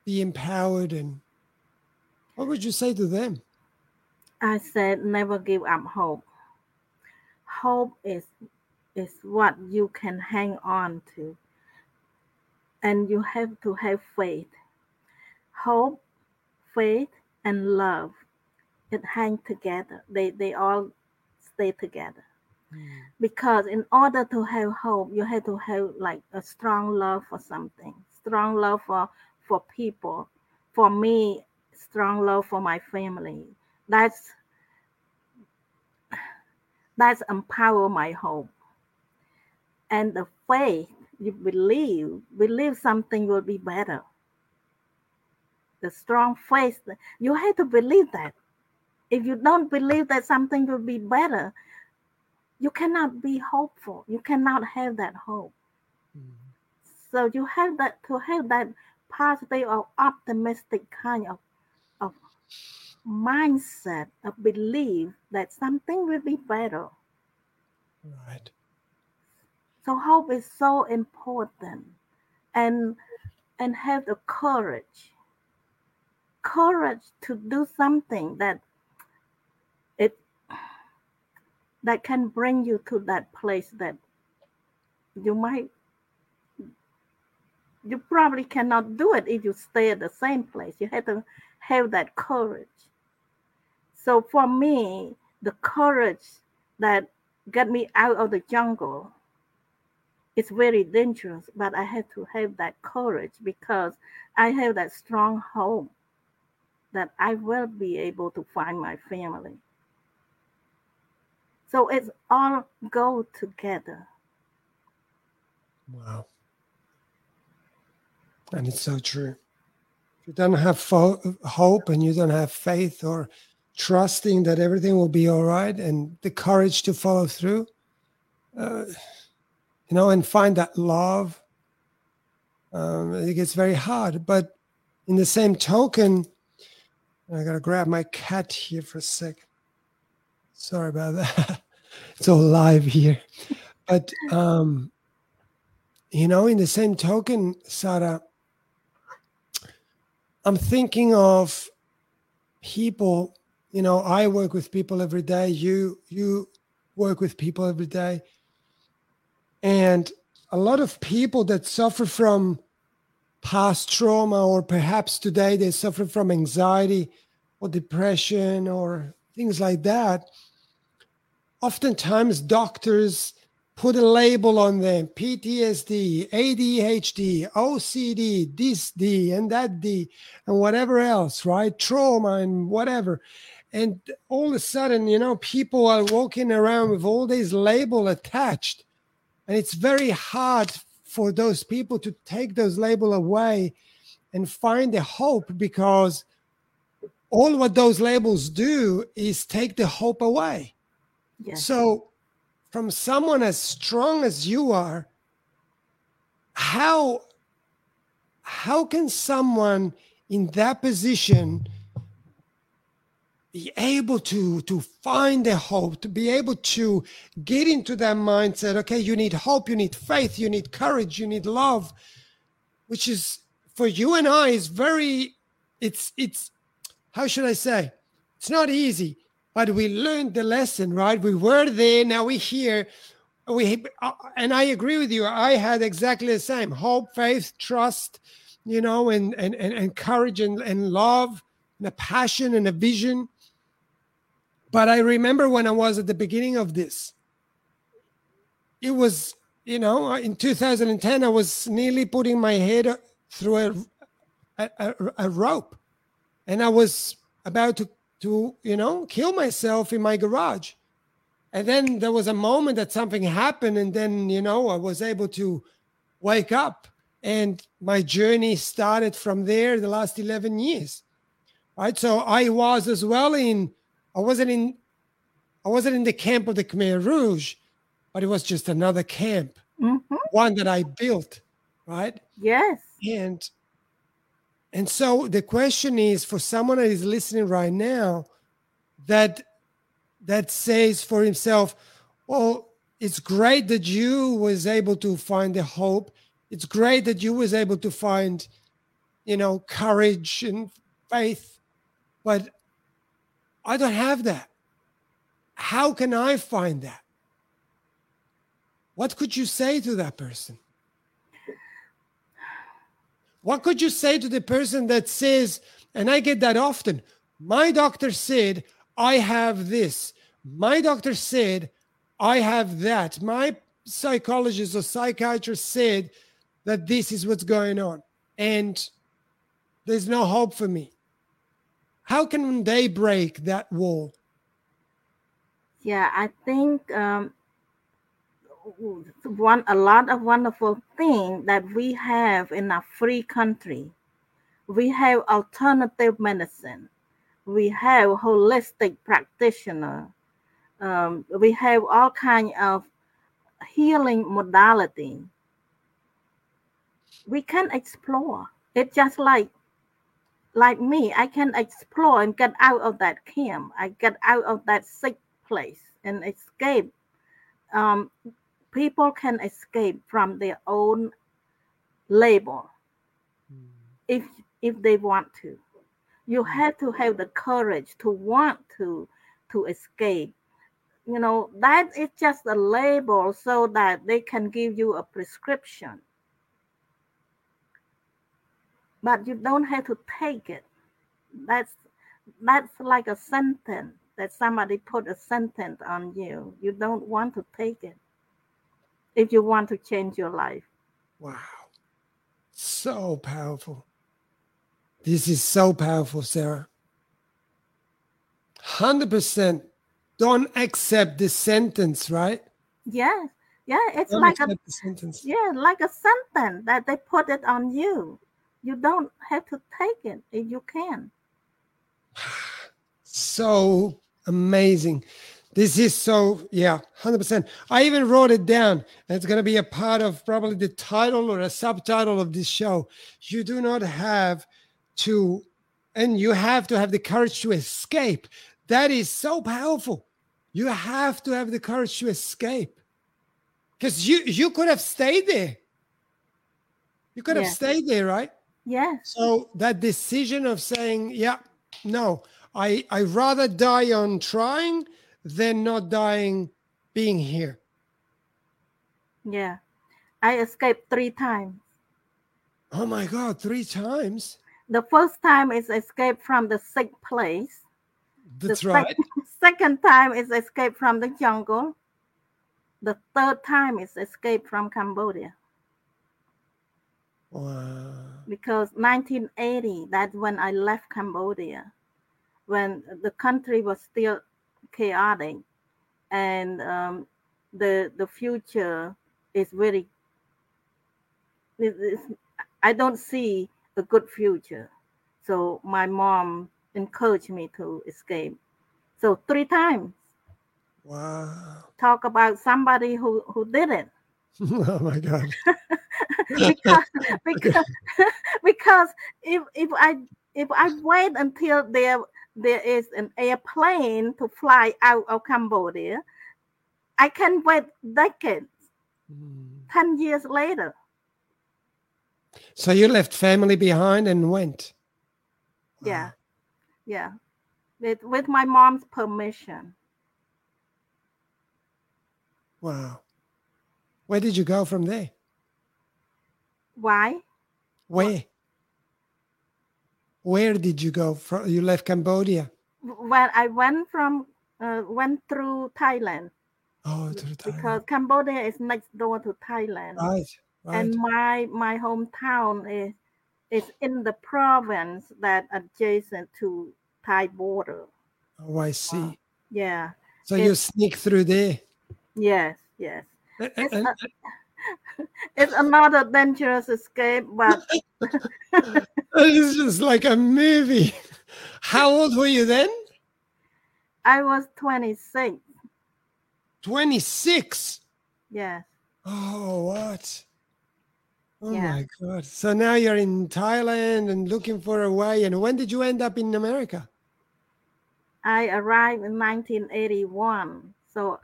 be empowered and what would you say to them? I said never give up hope. Hope is is what you can hang on to and you have to have faith. Hope faith and love it hang together. They they all stay together. Mm. because in order to have hope you have to have like a strong love for something strong love for for people for me strong love for my family that's that's empower my hope and the faith you believe, believe something will be better. The strong faith, you have to believe that. If you don't believe that something will be better, you cannot be hopeful. You cannot have that hope. Mm-hmm. So you have that to have that positive or optimistic kind of, of mindset, of belief that something will be better. Right. So hope is so important and and have the courage. Courage to do something that it that can bring you to that place that you might you probably cannot do it if you stay at the same place. You have to have that courage. So for me, the courage that got me out of the jungle is very dangerous, but I have to have that courage because I have that strong hope that I will be able to find my family. So it's all go together. Wow. And it's so true. If you don't have fo- hope and you don't have faith or trusting that everything will be all right and the courage to follow through, uh, you know, and find that love. Um, it gets very hard. But in the same token, I gotta grab my cat here for a sec. Sorry about that. it's all live here. But um, you know, in the same token, Sarah, I'm thinking of people, you know, I work with people every day, you you work with people every day and a lot of people that suffer from past trauma, or perhaps today they suffer from anxiety or depression or things like that, oftentimes doctors put a label on them PTSD, ADHD, OCD, this D, and that D, and whatever else, right? Trauma and whatever. And all of a sudden, you know, people are walking around with all these label attached. And it's very hard for those people to take those label away and find the hope because all what those labels do is take the hope away. Yes. So, from someone as strong as you are, how how can someone in that position be able to to find the hope to be able to get into that mindset okay you need hope you need faith you need courage you need love which is for you and i is very it's it's how should I say? It's not easy, but we learned the lesson, right? We were there, now we're here. We uh, and I agree with you. I had exactly the same hope, faith, trust, you know, and and and, and courage and, and love, and a passion and a vision. But I remember when I was at the beginning of this, it was, you know, in 2010, I was nearly putting my head through a, a, a, a rope and I was about to to you know kill myself in my garage. And then there was a moment that something happened, and then you know I was able to wake up, and my journey started from there. The last eleven years, right? So I was as well in. I wasn't in. I wasn't in the camp of the Khmer Rouge, but it was just another camp, mm-hmm. one that I built, right? Yes. And and so the question is for someone that is listening right now that that says for himself, well, it's great that you was able to find the hope. It's great that you was able to find, you know, courage and faith, but I don't have that. How can I find that? What could you say to that person? What could you say to the person that says, and I get that often, my doctor said, I have this. My doctor said, I have that. My psychologist or psychiatrist said that this is what's going on. And there's no hope for me. How can they break that wall? Yeah, I think um, one a lot of wonderful things that we have in a free country. We have alternative medicine. We have holistic practitioner. Um, we have all kind of healing modality. We can explore. It's just like like me. I can explore and get out of that camp. I get out of that sick place and escape um, people can escape from their own label mm. if if they want to. You hmm. have to have the courage to want to to escape. You know that is just a label so that they can give you a prescription. But you don't have to take it. That's that's like a sentence that somebody put a sentence on you. You don't want to take it if you want to change your life. Wow. So powerful. This is so powerful, Sarah. 100% don't accept this sentence, right? Yes. Yeah, it's don't like a sentence. Yeah, like a sentence that they put it on you. You don't have to take it if you can. so amazing. This is so, yeah, 100%. I even wrote it down. It's going to be a part of probably the title or a subtitle of this show. You do not have to, and you have to have the courage to escape. That is so powerful. You have to have the courage to escape because you you could have stayed there. You could have stayed there, right? Yeah. So that decision of saying, yeah, no, I I rather die on trying than not dying being here. Yeah. I escaped three times. Oh my God, three times? The first time is escape from the sick place. That's the right. second time is escape from the jungle. the third time is escape from Cambodia Wow. because 1980 that's when I left Cambodia when the country was still chaotic. And um, the the future is very it I don't see a good future. So my mom encouraged me to escape. So three times. Wow. talk about somebody who who did it oh my God. because because because if if I if I wait until there there is an airplane to fly out of Cambodia, I can wait decades, Mm. ten years later. So you left family behind and went. Yeah, yeah, with with my mom's permission. Wow. Where did you go from there? Why? Where? Where did you go from? You left Cambodia. Well, I went from uh, went through Thailand Oh, the Thailand. because Cambodia is next door to Thailand. Right. Right. and my my hometown is is in the province that adjacent to Thai border. oh, I see. Yeah. So you sneak through there. Yes. Yes. And- and- a- it's another dangerous escape, but It's just like a movie. How old were you then? I was 26. 26. Yes. Oh, what? Oh Yeah. my God. So now you're in Thailand and looking for a way. And when did you end up in America? I arrived in 1981. So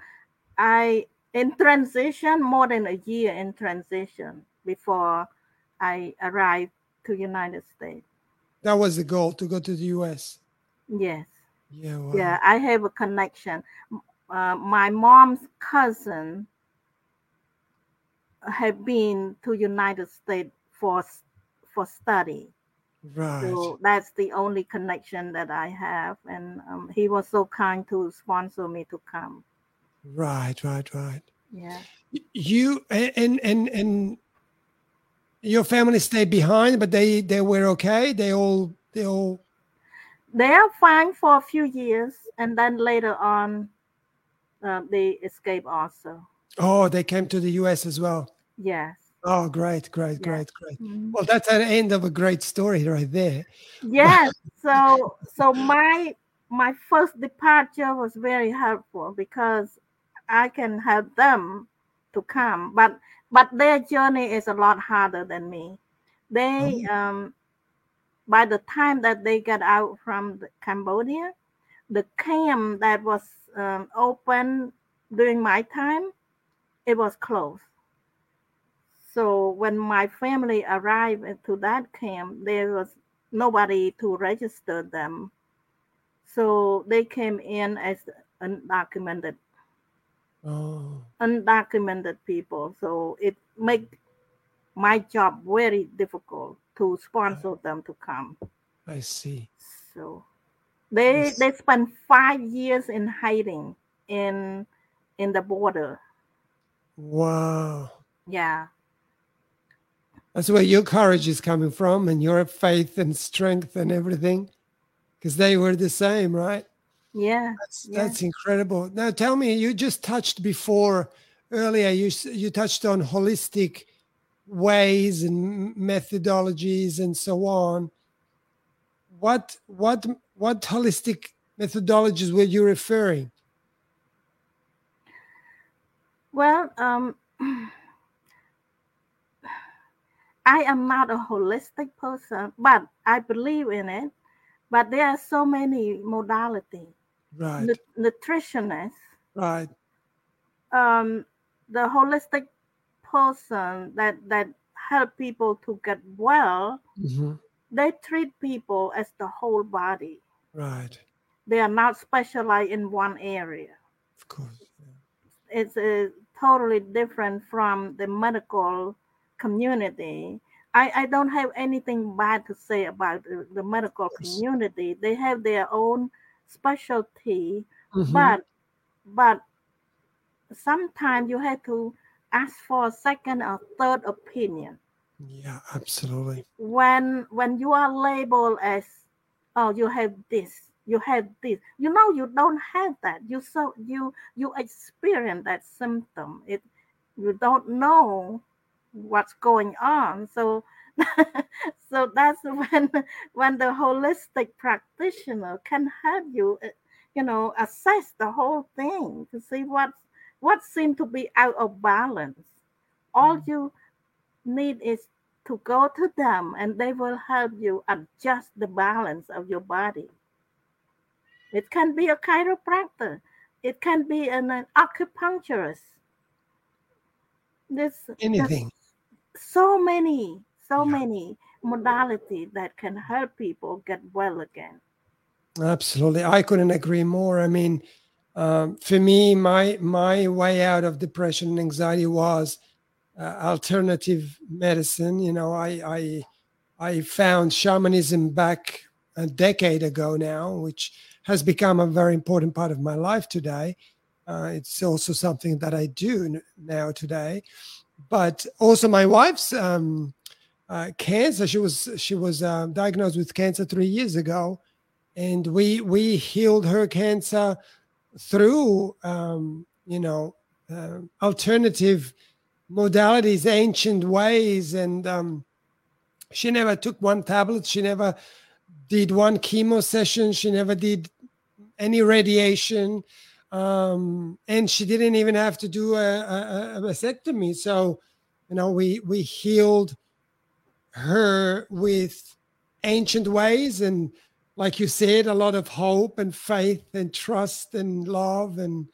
I in transition more than a year in transition before I arrived to United States. That was the goal to go to the US. Yes. Yeah. Wow. Yeah, I have a connection. Uh, my mom's cousin had been to United States for for study. Right. So that's the only connection that I have, and um, he was so kind to sponsor me to come. Right. Right. Right. Yeah. You and and and your family stayed behind, but they they were okay. They all they all They are fine for a few years, and then later on, uh, they escape also. oh they came to the US as well. Yes. Oh, great, great, great, great. Mhm. Well, that's an end of a great story right there. yes so so my my first departure was very helpful because i can help them to come but but their journey is a lot harder than me. They um by the time that they get out from the cambodia the camp that was um, open during my time it was closed. So when my family arrived to that camp there was nobody to register them. So they came in as undocumented Oh, undocumented people. So it make my job very difficult to sponsor ah. them to come. I see. So they Yes. they spent five years in hiding in in the border. Wow. Yeah. That's where your courage is coming from and your faith and strength and everything. Because they were the same, right? Yeah. That's Yeah. that's incredible. Now tell me, you just touched before earlier, you you touched on holistic ways and methodologies and so on. What what what holistic methodologies were you referring? Well, um, I am not a holistic person, but I believe in it. But there are so many modalities. Right, Nu- nutritionists, right. um, the holistic person that that help people to get well, mhm, they treat people as the whole body. Right, They are not specialized in one area. of course. it's uh, totally different from the medical community. I, I don't have anything bad to say about the, the medical community. They have their own specialty, Mhm, but but sometimes you have to ask for a second or third opinion. Yeah, absolutely. when when you are labeled as oh you have this you have this you know you don't have that. You so you you experience that symptom. It you don't know what's going on. So so that's when when the holistic practitioner can help you uh, you know assess the whole thing to see what what seems to be out of balance all Mm. you need is to go to them and they will help you adjust the balance of your body it can be a chiropractor it can be an, an acupuncturist there's Anything. so many so Yeah. many modalities that can help people get well again Absolutely. I couldn't agree more. I mean, um, for me, my my way out of depression and anxiety was uh, alternative medicine. You know, I I I found shamanism back a decade ago now, which has become a very important part of my life today. Uh, it's also something that I do n- now today. But also, my wife's um, uh, cancer. She was she was uh, diagnosed with cancer three years ago, and we we healed her cancer through um, you know uh, alternative modalities, ancient ways, and um, she never took one tablet. She never did one chemo session. She never did any radiation, um, and she didn't even have to do a, a, a vasectomy. So, you know, we we healed her with ancient ways and like you said a lot of hope and faith and trust and love and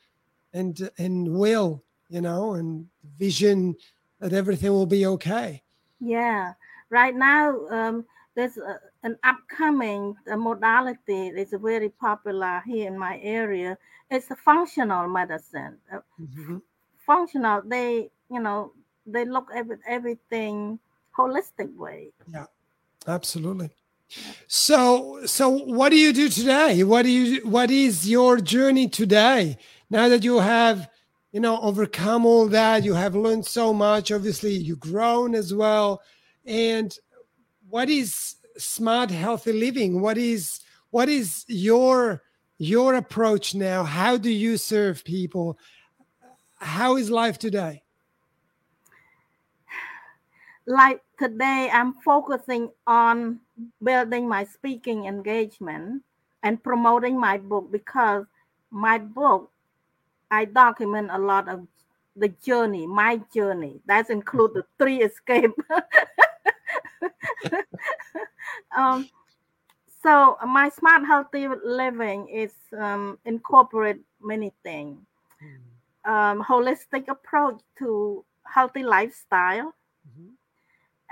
and and will you know and vision that everything will be okay Yeah, right now um, there's a, an upcoming modality that's very popular here in my area. It's a functional medicine. Uh, Mhm. functional, they you know they look at everything holistic way. Yeah, absolutely. So so what do you do today? What do you what is your journey today? Now that you have you know overcome all that you have learned so much obviously you've grown as well. And what is smart healthy living? What is what is your your approach now? How do you serve people? How is life today Like today, I'm focusing on building my speaking engagement and promoting my book because my book I document a lot of the journey, my journey. That's include the three escape. um, so my smart healthy living is um, incorporate many things. Um, holistic approach to healthy lifestyle.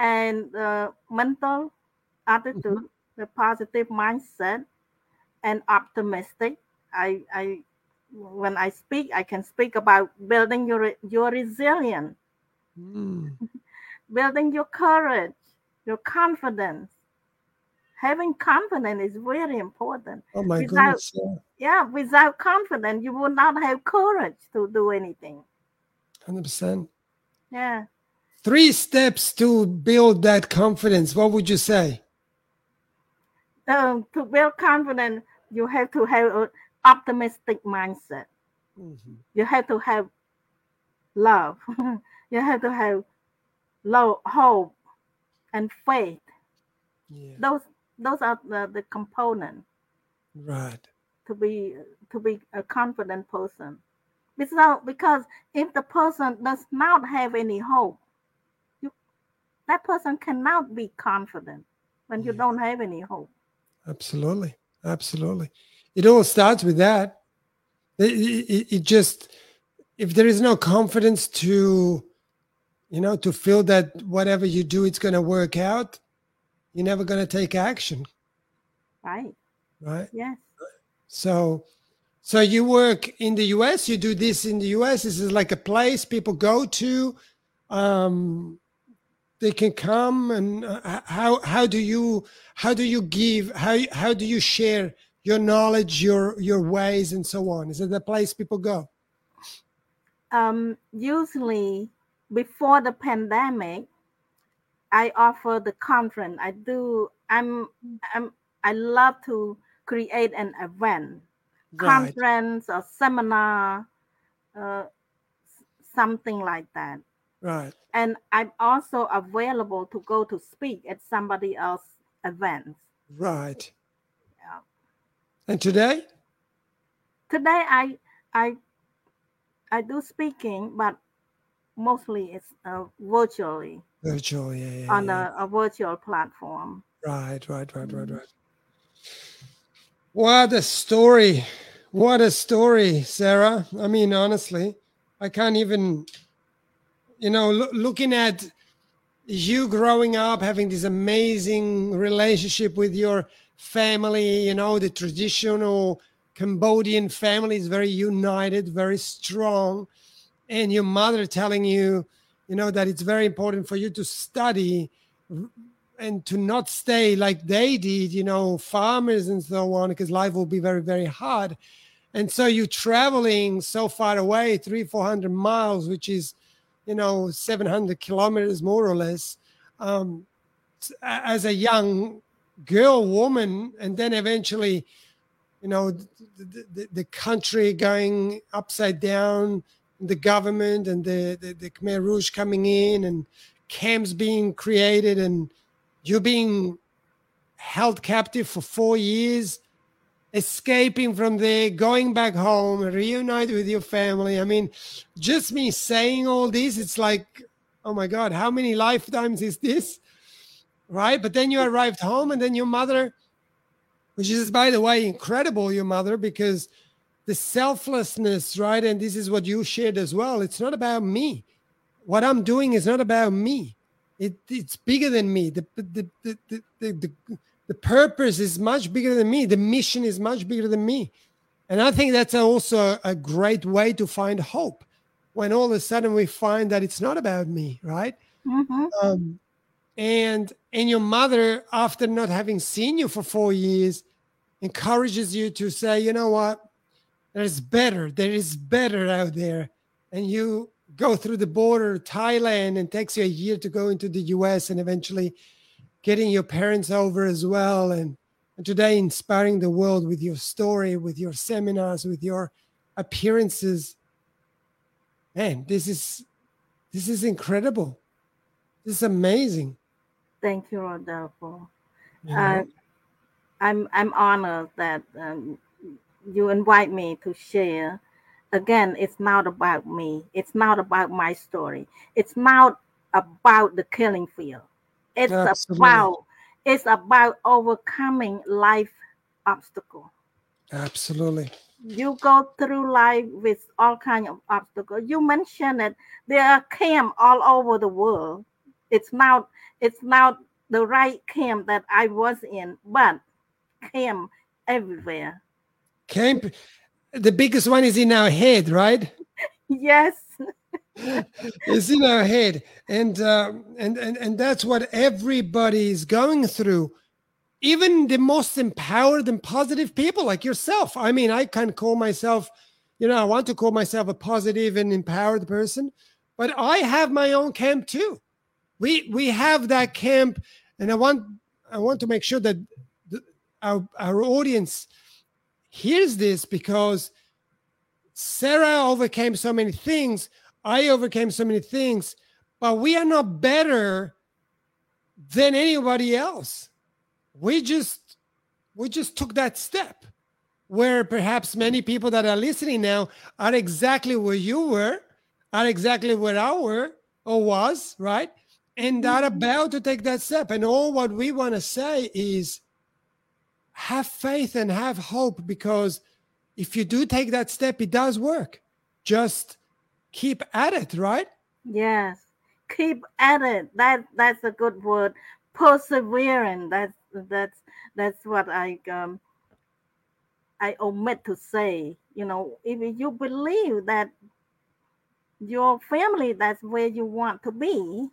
And uh, mental attitude, the positive mindset, and optimistic. I, I, when I speak, I can speak about building your your resilience, Mm. building your courage, your confidence. Having confidence is very important. oh my Without- goodness yeah. Yeah, without confidence, you will not have courage to do anything. 100% Yeah. Three steps to build that confidence. What would you say? Um, to build confidence, you have to have an optimistic mindset. you have to have love. You have to have low hope and faith. Yeah. Those those are the, the components. Right. To be to be a confident person. Because because if the person does not have any hope that person cannot be confident when you Yeah. don't have any hope absolutely absolutely it all starts with that it, it, it just if there is no confidence to you know to feel that whatever you do it's going to work out you're never going to take action right right yes So, so you work in the U.S. You do this in the U.S. This is like a place people go to. Um, they can come, and uh, how how do you how do you give how how do you share your knowledge, your your ways, and so on? Is it the place people go? um, usually before the pandemic, I offer the conference. I do. I'm. I'm. I love to create an event, Right. conference or seminar, uh, something like that. Right. And I'm also available to go to speak at somebody else's events. Right. Yeah. And today? Today, I I I do speaking, but mostly it's uh, virtually Virtual, yeah, yeah. on yeah. a, a virtual platform. Right, right, right, right, Mhm. right. What a story. What a story, Sarah. I mean, honestly, I can't even, you know, loo- looking at you growing up, having this amazing relationship with your family, you know, the traditional Cambodian family is very united, very strong. And your mother telling you, you know, that it's very important for you to study and to not stay like they did, you know, farmers and so on, because life will be very, very hard. And so you're traveling so far away, three, 400 miles, which is, you know, 700 kilometers more or less, um, as a young girl, woman, and then eventually, you know, the, the, the- the country going upside down, the government and the, the, the Khmer Rouge coming in and camps being created and you being held captive for four years, escaping from there, going back home, reunite with your family. I mean, just me saying all this, it's like, oh my God, how many lifetimes is this? Right? But then you arrived home, and then your mother, which is, by the way, incredible, your mother, because the selflessness, right? And this is what you shared as well. It's not about me. What I'm doing is not about me. It, it's bigger than me. The, the, the, the, the, the, purpose is much bigger than me. The mission is much bigger than me. And I think that's also a great way to find hope when all of a sudden we find that it's not about me, right? hmm um, and and your mother after not having seen you for four years encourages you to say you know what there's better there is better out there and you go through the border thailand and takes you a year to go into the us and eventually getting your parents over as well and, and today inspiring the world with your story with your seminars with your appearances man this is this is incredible this is amazing Thank you, Rodolfo. you Uh. I'm I'm honored that um, you invite me to share. Again, it's not about me. It's not about my story. It's not about the killing field. It's Absolutely. about it's about overcoming life obstacle. absolutely You go through life with all kind of obstacles. You mentioned that there are camp all over the world. It's not it's not the right camp that I was in, but camp everywhere. camp the biggest one is in our head right Yes, it's in our head. And uh, and and and that's what everybody is going through. Even the most empowered and positive people like yourself. I mean i can call myself you know i want to call myself a positive and empowered person but i have my own camp too. We we have that camp and i want i want to make sure that the, our our audience hears this because sarah overcame so many things i overcame so many things but we are not better than anybody else. We just we just took that step where perhaps many people that are listening now are exactly where you were are exactly where i were or was right? And mm-hmm. are about to take that step. And all what we want to say is have faith and have hope because if you do take that step it does work. Just keep at it right yes. Keep at it. That that's a good word. Persevering. That's that's that's what I um I omit to say. You know, if you believe that your family that's where you want to be,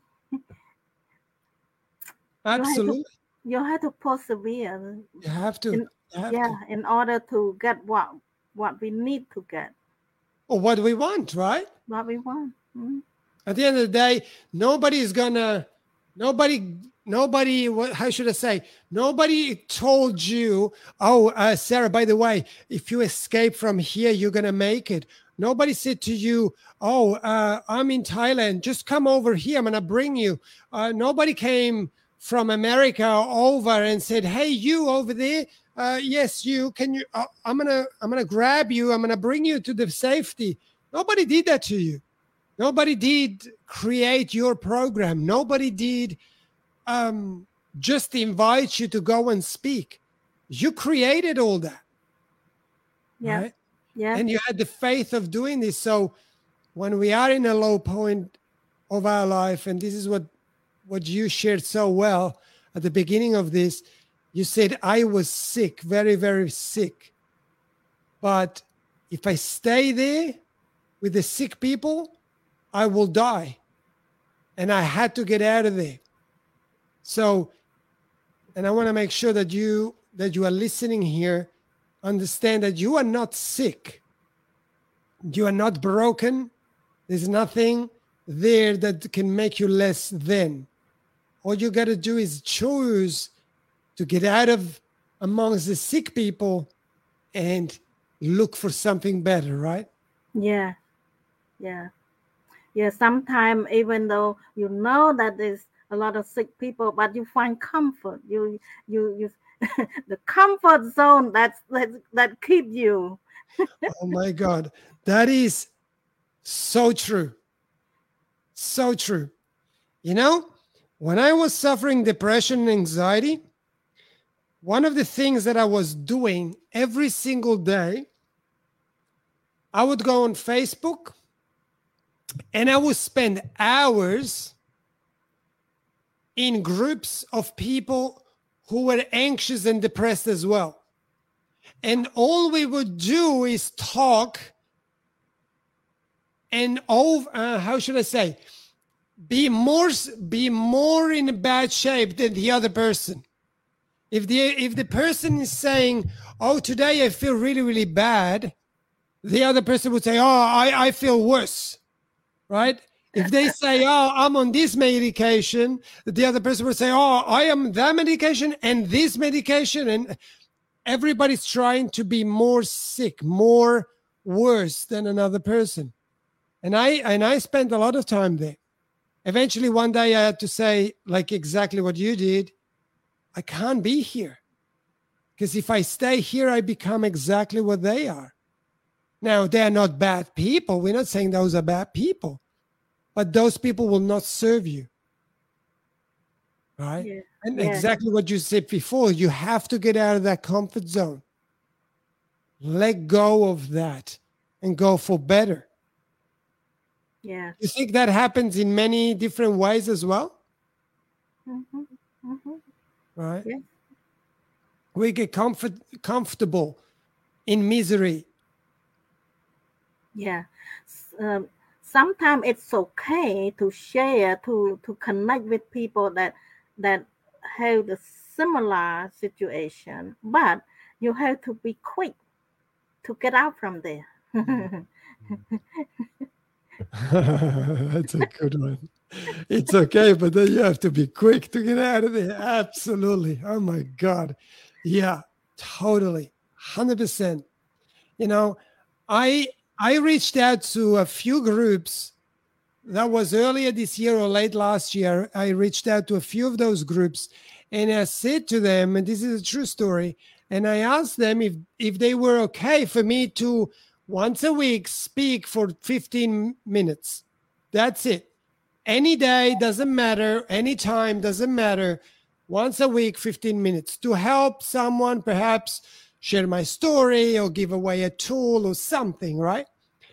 absolutely you have to persevere. you have to In- you have yeah, to. in order to get what what we need to get. Or what we want, right? What we want. Mhm. At the end of the day, nobody's gonna, nobody, nobody. What? How should I say? Nobody told you, oh, uh, Sarah. By the way, if you escape from here, you're gonna make it. Nobody said to you, oh, uh, I'm in Thailand. Just come over here. I'm gonna bring you. Uh, nobody came from America over and said, hey, you over there. Uh, yes, you. Can you? Uh, I'm gonna, I'm gonna grab you. I'm gonna bring you to the safety. Nobody did that to you. Nobody did create your program. Nobody did um, just invite you to go and speak. You created all that. Yeah. Right? Yeah. And you had the faith of doing this. So when we are in a low point of our life, and this is what what you shared so well at the beginning of this, you said, I was sick, very, very sick. But if I stay there with the sick people, I will die. And I had to get out of there. So, and I want to make sure that you that you are listening here understand that you are not sick. You are not broken. There's nothing there that can make you less than. All you got to do is choose to get out of amongst the sick people and look for something better, right? Yeah, yeah, yeah. Sometimes even though you know that there's a lot of sick people, but you find comfort. You you you the comfort zone that's that that keep you. oh my God. That is so true. So true. You know, when I was suffering depression and anxiety, one of the things that I was doing every single day, I would go on Facebook and I would spend hours in groups of people who were anxious and depressed as well. And all we would do is talk and over, uh, how should I say, be more be more in bad shape than the other person. If the if the person is saying, "Oh, today I feel really really bad," the other person would say, "Oh, I I feel worse," right? If they say, "Oh, I'm on this medication," the other person would say, "Oh, I am that medication and this medication," and everybody's trying to be more sick, more worse than another person. And I and I spent a lot of time there. Eventually, one day I had to say, like exactly what you did. I can't be here because if I stay here, I become exactly what they are. Now, they're not bad people. We're not saying those are bad people, but those people will not serve you. Right? Yeah. And Yeah. exactly what you said before, you have to get out of that comfort zone. Let go of that and go for better. Yeah. You think that happens in many different ways as well? hmm hmm Right? Yeah. We get comfort comfortable in misery. Yeah. Um, sometimes it's okay to share to to connect with people that that have the similar situation, but you have to be quick to get out from there. That's a good one. It's okay, but then you have to be quick to get out of there. Absolutely. Oh my God. Yeah, totally. 100%. You know, I I reached out to a few groups that was earlier this year or late last year. I reached out to a few of those groups and I said to them, and this is a true story, and I asked them if if they were okay for me to once a week speak for 15 minutes. That's it. Any day doesn't matter, any time doesn't matter. Once a week, 15 minutes to help someone, perhaps share my story or give away a tool or something, right?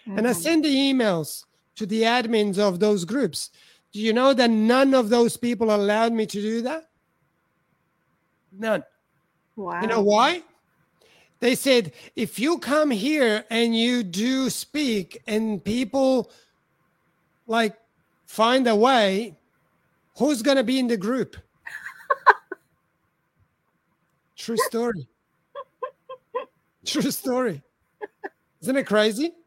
And I Mhm. send the emails to the admins of those groups. Do you know that none of those people allowed me to do that? None. Wow. You know why? They said, if you come here and you do speak and people like find a way, who's going to be in the group? True story. True story. Isn't it crazy?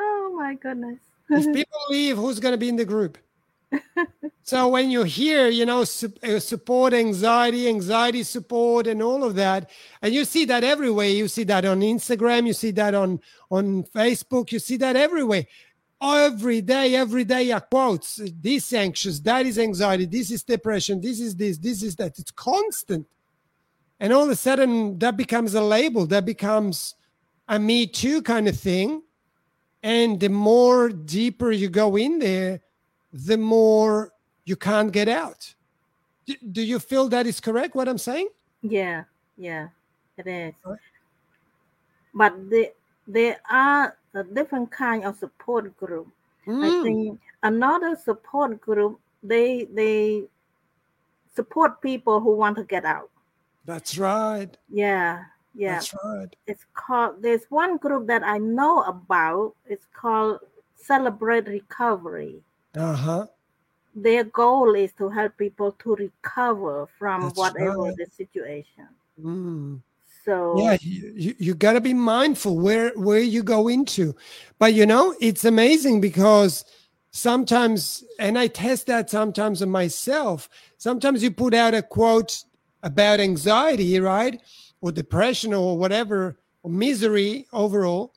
Oh my goodness. if people leave, who's going to be in the group? So when you hear, you know, su- uh, support anxiety, anxiety support, and all of that, and you see that everywhere. You see that on Instagram. You see that on on Facebook. You see that everywhere. Every day, every day are quotes. This anxious, that is anxiety, this is depression, this is this, this is that. It's constant. And all of a sudden that becomes a label, that becomes a me too kind of thing. And the more deeper you go in there, the more you can't get out. Do, do you feel that is correct what I'm saying? Yeah, yeah, it is. Right. But the, there are a different kind of support group. I Mm, think another support group they they support people who want to get out. that's right. Yeah, yeah. That's right. It's called. There's one group that I know about. It's called Celebrate Recovery. Uh-huh. Their goal is to help people to recover from That's whatever right. the situation. Mm. So yeah you, you, got to be mindful where where you go into but you know it's amazing because sometimes and i test that sometimes on myself sometimes you put out a quote about anxiety right or depression or whatever or misery overall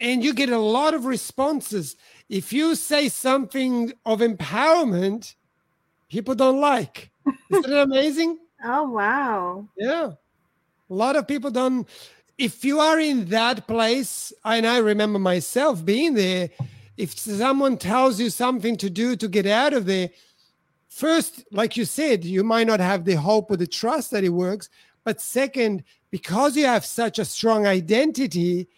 and you get a lot of responses if you say something of empowerment people don't like isn't it amazing Oh wow. yeah. A lot of people don't. If you are in that place, and I remember myself being there, if someone tells you something to do to get out of there, first, like you said, you might not have the hope or the trust that it works. But second, because you have such a strong identity,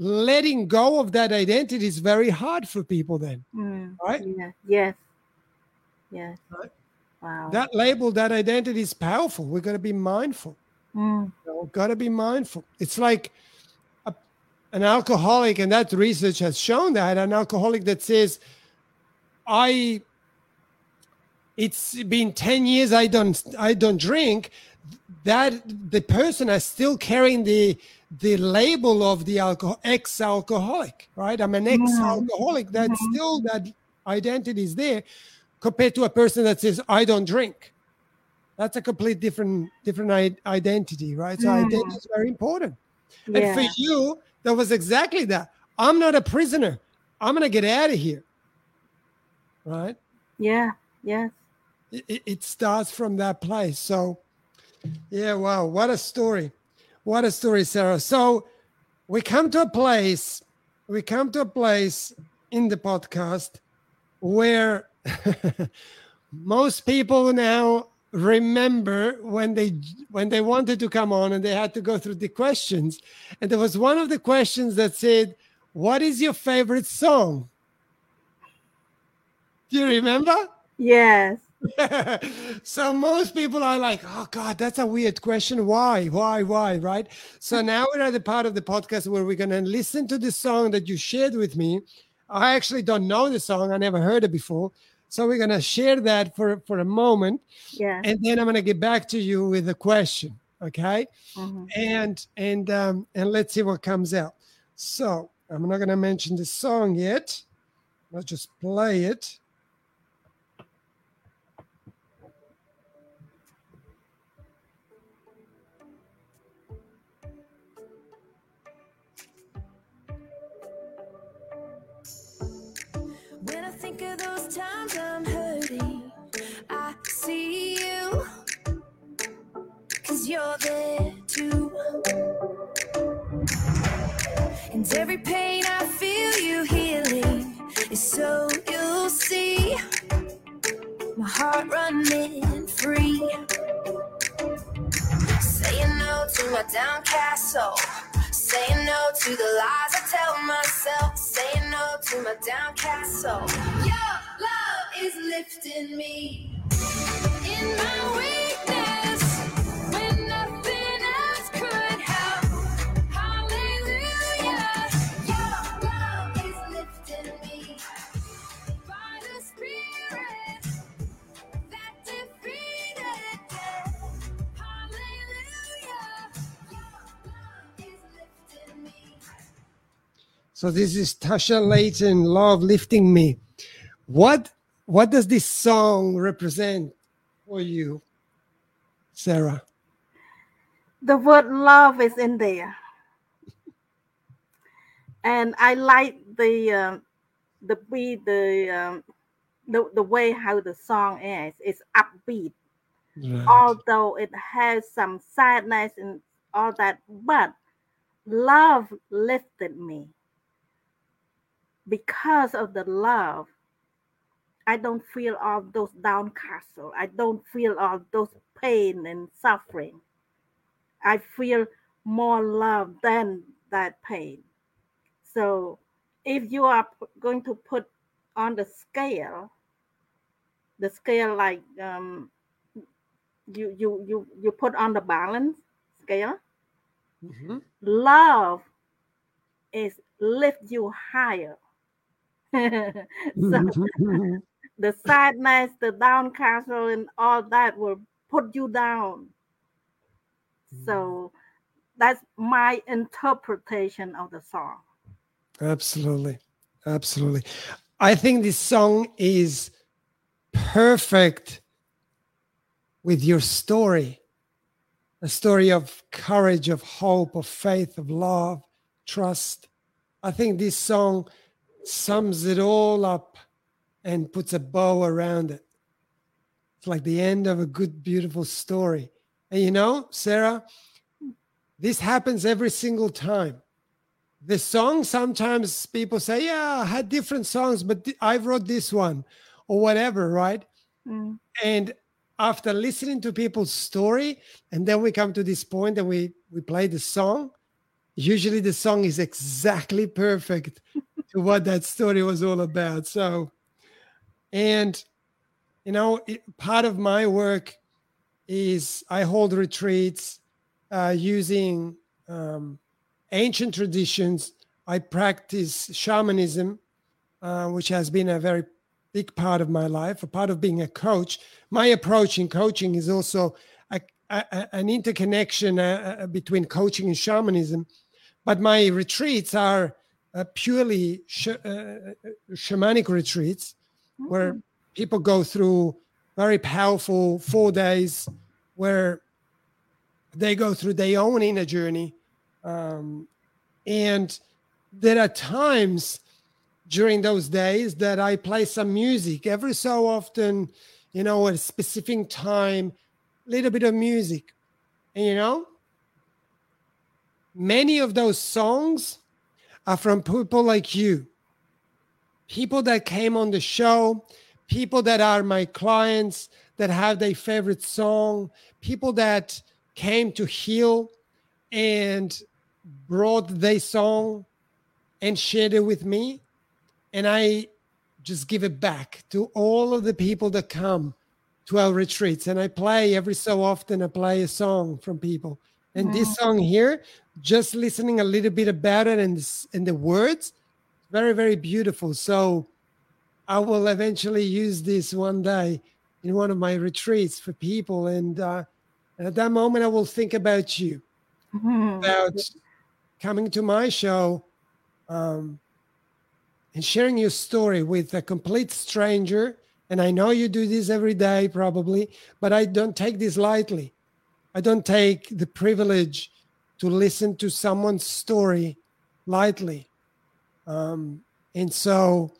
letting go of that identity is very hard for people then, Mm, right? yeah. Yes. Yes. Right. Wow. That label, that identity is powerful. We're going to be mindful. Mm, know, got to be mindful. It's like a, an alcoholic, and that research has shown that an alcoholic that says, "I, it's been ten years I don't I don't drink," that the person is still carrying the the label of the alcohol ex-alcoholic, right? I'm an ex-alcoholic. That still that identity is there, compared to a person that says, "I don't drink." that's a complete different different I- identity right so Mm. identity is very important and for you that was exactly that i'm not a prisoner i'm gonna get out of here right Yeah. Yes. it, it- it starts from that place so yeah wow what a story. What a story sarah. So we come to a place we come to a place in the podcast where most people now remember when they when they wanted to come on and they had to go through the questions. And there was one of the questions that said what is your favorite song? Do you remember? Yes. so most people are like, oh God, that's a weird question. Why? Why? Why? Right? So now we're at the part of the podcast where we're gonna listen to the song that you shared with me. I actually don't know the song, I never heard it before. So we're gonna share that for, for a moment, Yeah. and then I'm gonna get back to you with a question. Okay. Mhm. And and um and let's see what comes out. So I'm not gonna mention the song yet. I'll just play it. Think of those times I'm hurting, I see you. Cause you're there too. And every pain I feel you healing is so you'll see my heart running free. Saying no to my downcast soul. Saying no to the lies tell myself. Saying no to my downcast soul. Your love is lifting me in my weakness So this is Tasha Layton, Love Lifting Me. What what does this song represent for you, Sarah? The word love is in there. And I like the uh, the beat, the um, the the way how the song is. It's upbeat, Right. although it has some sadness and all that, but love lifted me. Because of the love, I don't feel all those downcastle. I don't feel all those pain and suffering. I feel more love than that pain. So if you are going to put on the scale, the scale like um, you you you you put on the balance scale, Mhm. love is lift you higher. so the sadness, the downcast, and all that will put you down. So that's my interpretation of the song. Absolutely. Absolutely. I think this song is perfect with your story a story of courage, of hope, of faith, of love, trust. I think this song sums it all up and puts a bow around it. It's like the end of a good, beautiful story. And you know, Sarah, this happens every single time the song sometimes people say yeah i had different songs but i wrote this one or whatever right Mm. and after listening to people's story and then we come to this point and we we play the song usually the song is exactly perfect to what that story was all about so and you know it, part of my work is i hold retreats uh, using um, ancient traditions. I practice shamanism, uh, which has been a very big part of my life, a part of being a coach. My approach in coaching is also a, a- an interconnection uh, uh, between coaching and shamanism. But my retreats are uh, purely sh- uh, uh, shamanic retreats where people go through very powerful four days where they go through their own inner journey um, and there are times during those days that I play some music every so often, you know, at a specific time, little bit of music. And you know, many of those songs are from people like you, people that came on the show, people that are my clients that have their favorite song, people that came to heal and brought their song and shared it with me. And I just give it back to all of the people that come to our retreats. And I play every so often, I play a song from people. And this song here, just listening a little bit about it and, and the words, very, very beautiful. So I will eventually use this one day in one of my retreats for people. And, uh, and at that moment, I will think about you Mhm. about coming to my show um, and sharing your story with a complete stranger. And I know you do this every day, probably, but I don't take this lightly. I don't take the privilege to listen to someone's story lightly. Um, and so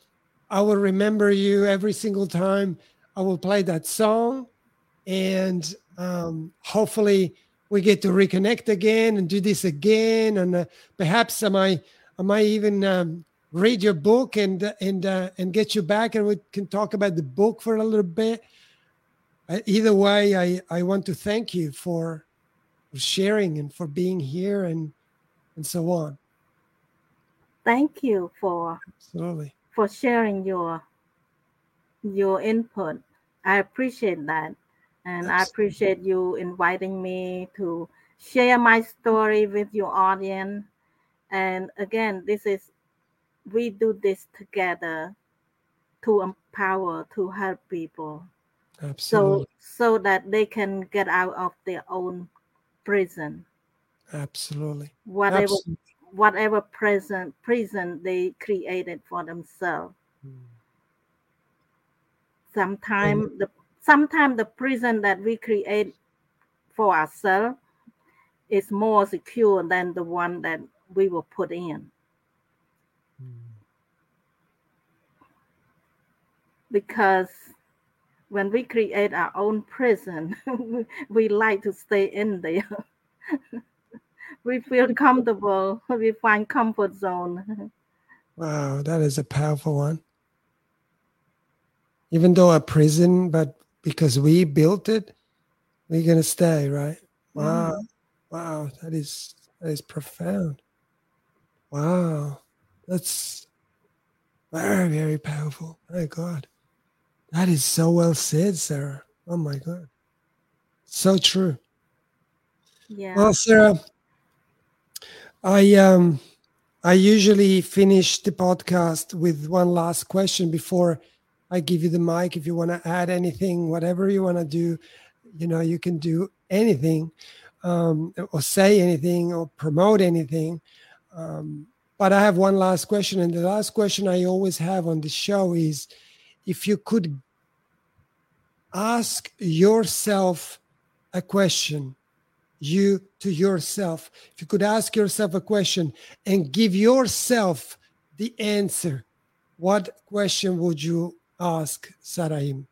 I will remember you every single time I will play that song. And um, hopefully, we get to reconnect again and do this again. And uh, perhaps I might, I might even um, read your book and and uh, and get you back, and we can talk about the book for a little bit. Uh, either way, I I want to thank you for sharing and for being here and and so on. Thank you for Absolutely. for sharing your your input. I appreciate that. And I appreciate you inviting me to share my story with your audience. And again, this is we do this together to empower, to help people. Absolutely. So so that they can get out of their own prison. Absolutely. Whatever Absolutely. whatever prison prison they created for themselves. Hmm. Sometimes the sometimes the prison that we create for ourselves is more secure than the one that we were put in. Hmm. Because when we create our own prison, we like to stay in there. we feel comfortable. We find comfort zone. Wow, that is a powerful one. Even though a prison, but because we built it, we're gonna stay, right? Wow, Mhm. wow, that is that is profound. Wow, that's very very powerful. My God, that is so well said, Sarah. Oh my God, so true. Yeah. Well, Sarah, I um I usually finish the podcast with one last question before I give you the mic. If you want to add anything, whatever you want to do, you know, you can do anything, um, or say anything, or promote anything. Um, but I have one last question, and the last question I always have on the show is, if you could ask yourself a question you to yourself. If you could ask yourself a question and give yourself the answer, what question would you ask, Sarah Im?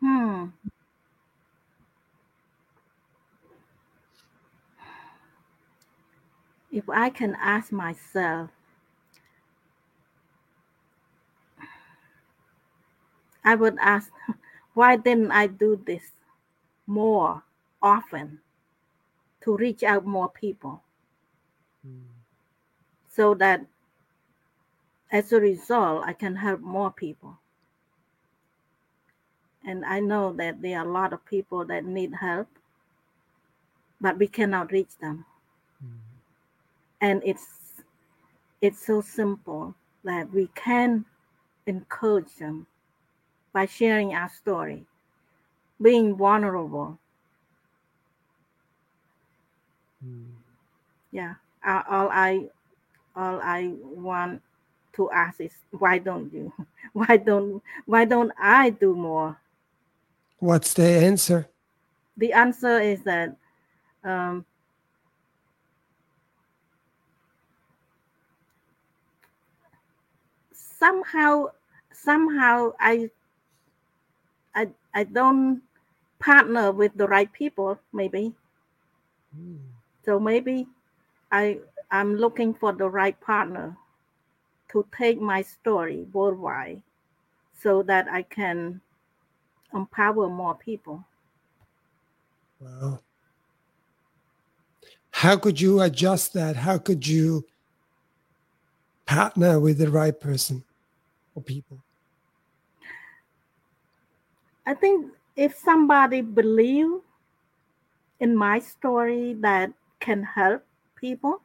Hmm. If I can ask myself, I would ask, why didn't I do this more often to reach out more people so that as a result, I can help more people. And I know that there are a lot of people that need help, but we cannot reach them. Mm-hmm. And it's it's so simple that we can encourage them by sharing our story, being vulnerable. Yeah, uh, all I all I want to ask is why don't you? Why don't why don't I do more? What's the answer? The answer is that um, somehow somehow I I I don't partner with the right people maybe hmm. so maybe I I'm looking for the right partner to take my story worldwide so that I can empower more people. Wow. How could you adjust that? How could you partner with the right person or people? I think if somebody believe in my story that can help people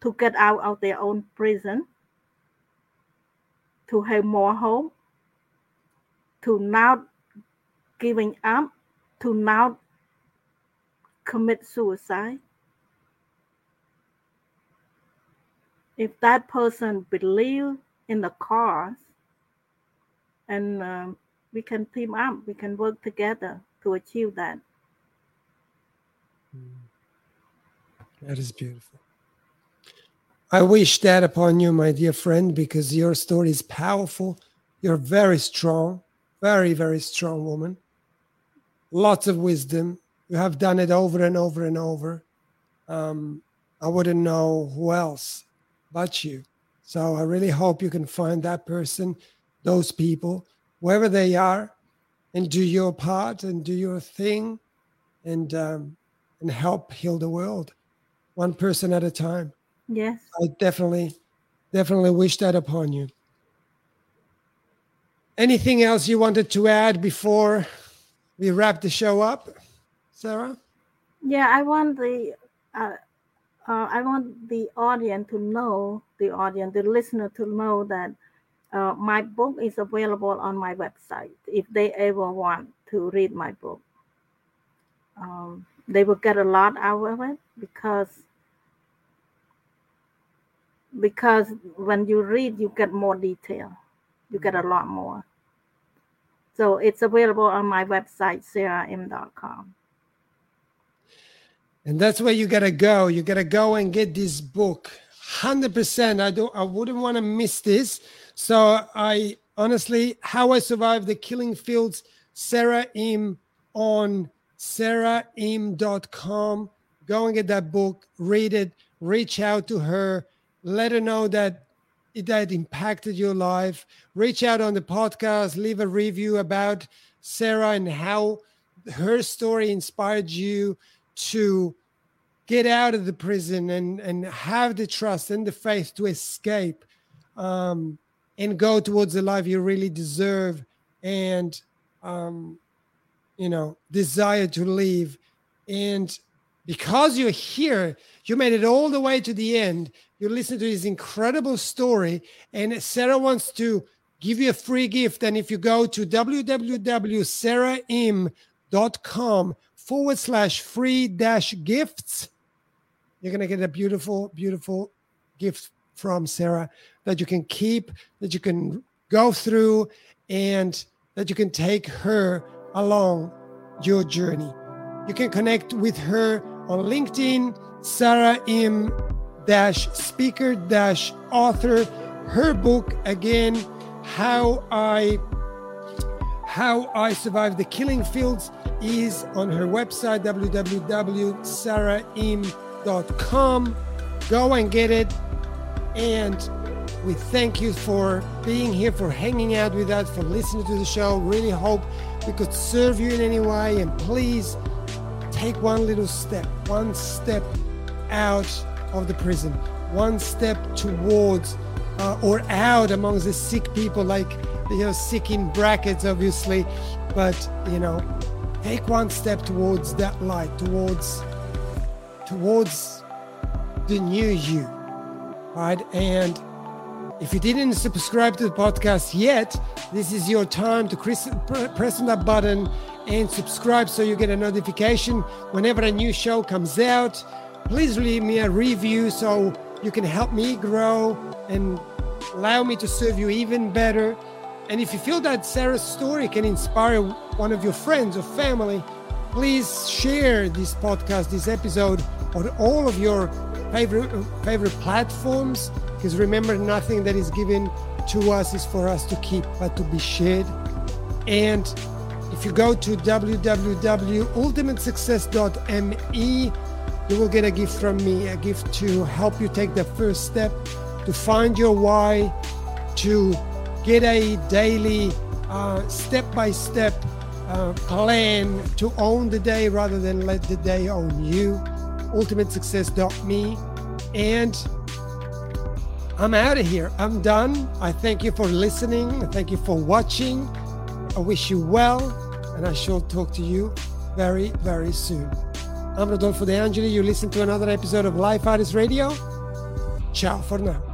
to get out of their own prison, to have more hope, to not giving up, to not commit suicide. If that person believe in the cause, and um, we can team up, we can work together to achieve that. That is beautiful. I wish that upon you, my dear friend, because your story is powerful. You're very strong, very, very strong woman. Lots of wisdom. You have done it over and over and over. Um, I wouldn't know who else but you. So I really hope you can find that person, those people, wherever they are, and do your part and do your thing, and um, and help heal the world, one person at a time. Yes. I definitely, definitely wish that upon you. Anything else you wanted to add before we wrap the show up, Sarah? Yeah, I want the uh, uh, I want the audience to know, the audience, the listener to know that uh, my book is available on my website. If they ever want to read my book, um, they will get a lot out of it because because when you read, you get more detail. You get a lot more. So it's available on my website, sarahim.com. And that's where you gotta go. You gotta go and get this book. Hundred percent. I don't. I wouldn't want to miss this. So I honestly, how I survived the killing fields. Sarah Im on sarahim.com. Go and get that book. Read it. Reach out to her. Let her know that it that impacted your life. Reach out on the podcast. Leave a review about Sarah and how her story inspired you to get out of the prison and and have the trust and the faith to escape um, and go towards the life you really deserve and um, you know desire to live. And because you're here you made it all the way to the end. You listen to this incredible story and sarah wants to give you a free gift. And if you go to www.sarahim.com forward slash free dash gifts you're going to get a beautiful, beautiful gift from Sarah that you can keep, that you can go through, and that you can take her along your journey. You can connect with her on LinkedIn, Sarah Im dash speaker dash author. Her book again, how I how I survived the killing fields is on her website www.sarahim.com. Go and get it. And we thank you for being here, for hanging out with us, for listening to the show. Really hope we could serve you in any way. And please take one little step, one step out of the prison, one step towards uh, or out amongst the sick people, like, you know, sick in brackets, obviously. But, you know, take one step towards that light, towards towards the new you, right? And if you didn't subscribe to the podcast yet, this is your time to press on that button and subscribe so you get a notification whenever a new show comes out. Please leave me a review so you can help me grow and allow me to serve you even better. And if you feel that Sarah's story can inspire one of your friends or family, please share this podcast, this episode on all of your favorite favorite platforms. Because remember, nothing that is given to us is for us to keep, but to be shared. And if you go to www.ultimatesuccess.me, you will get a gift from me, a gift to help you take the first step to find your why, to get a daily step by step plan to own the day rather than let the day own you ultimatesuccess.me. And I'm out of here. I'm done. I thank you for listening. I thank you for watching. I wish you well, and I shall talk to you very, very soon. I'm Rodolfo De Angeli. You listen to another episode of Life Artist Radio. Ciao for now.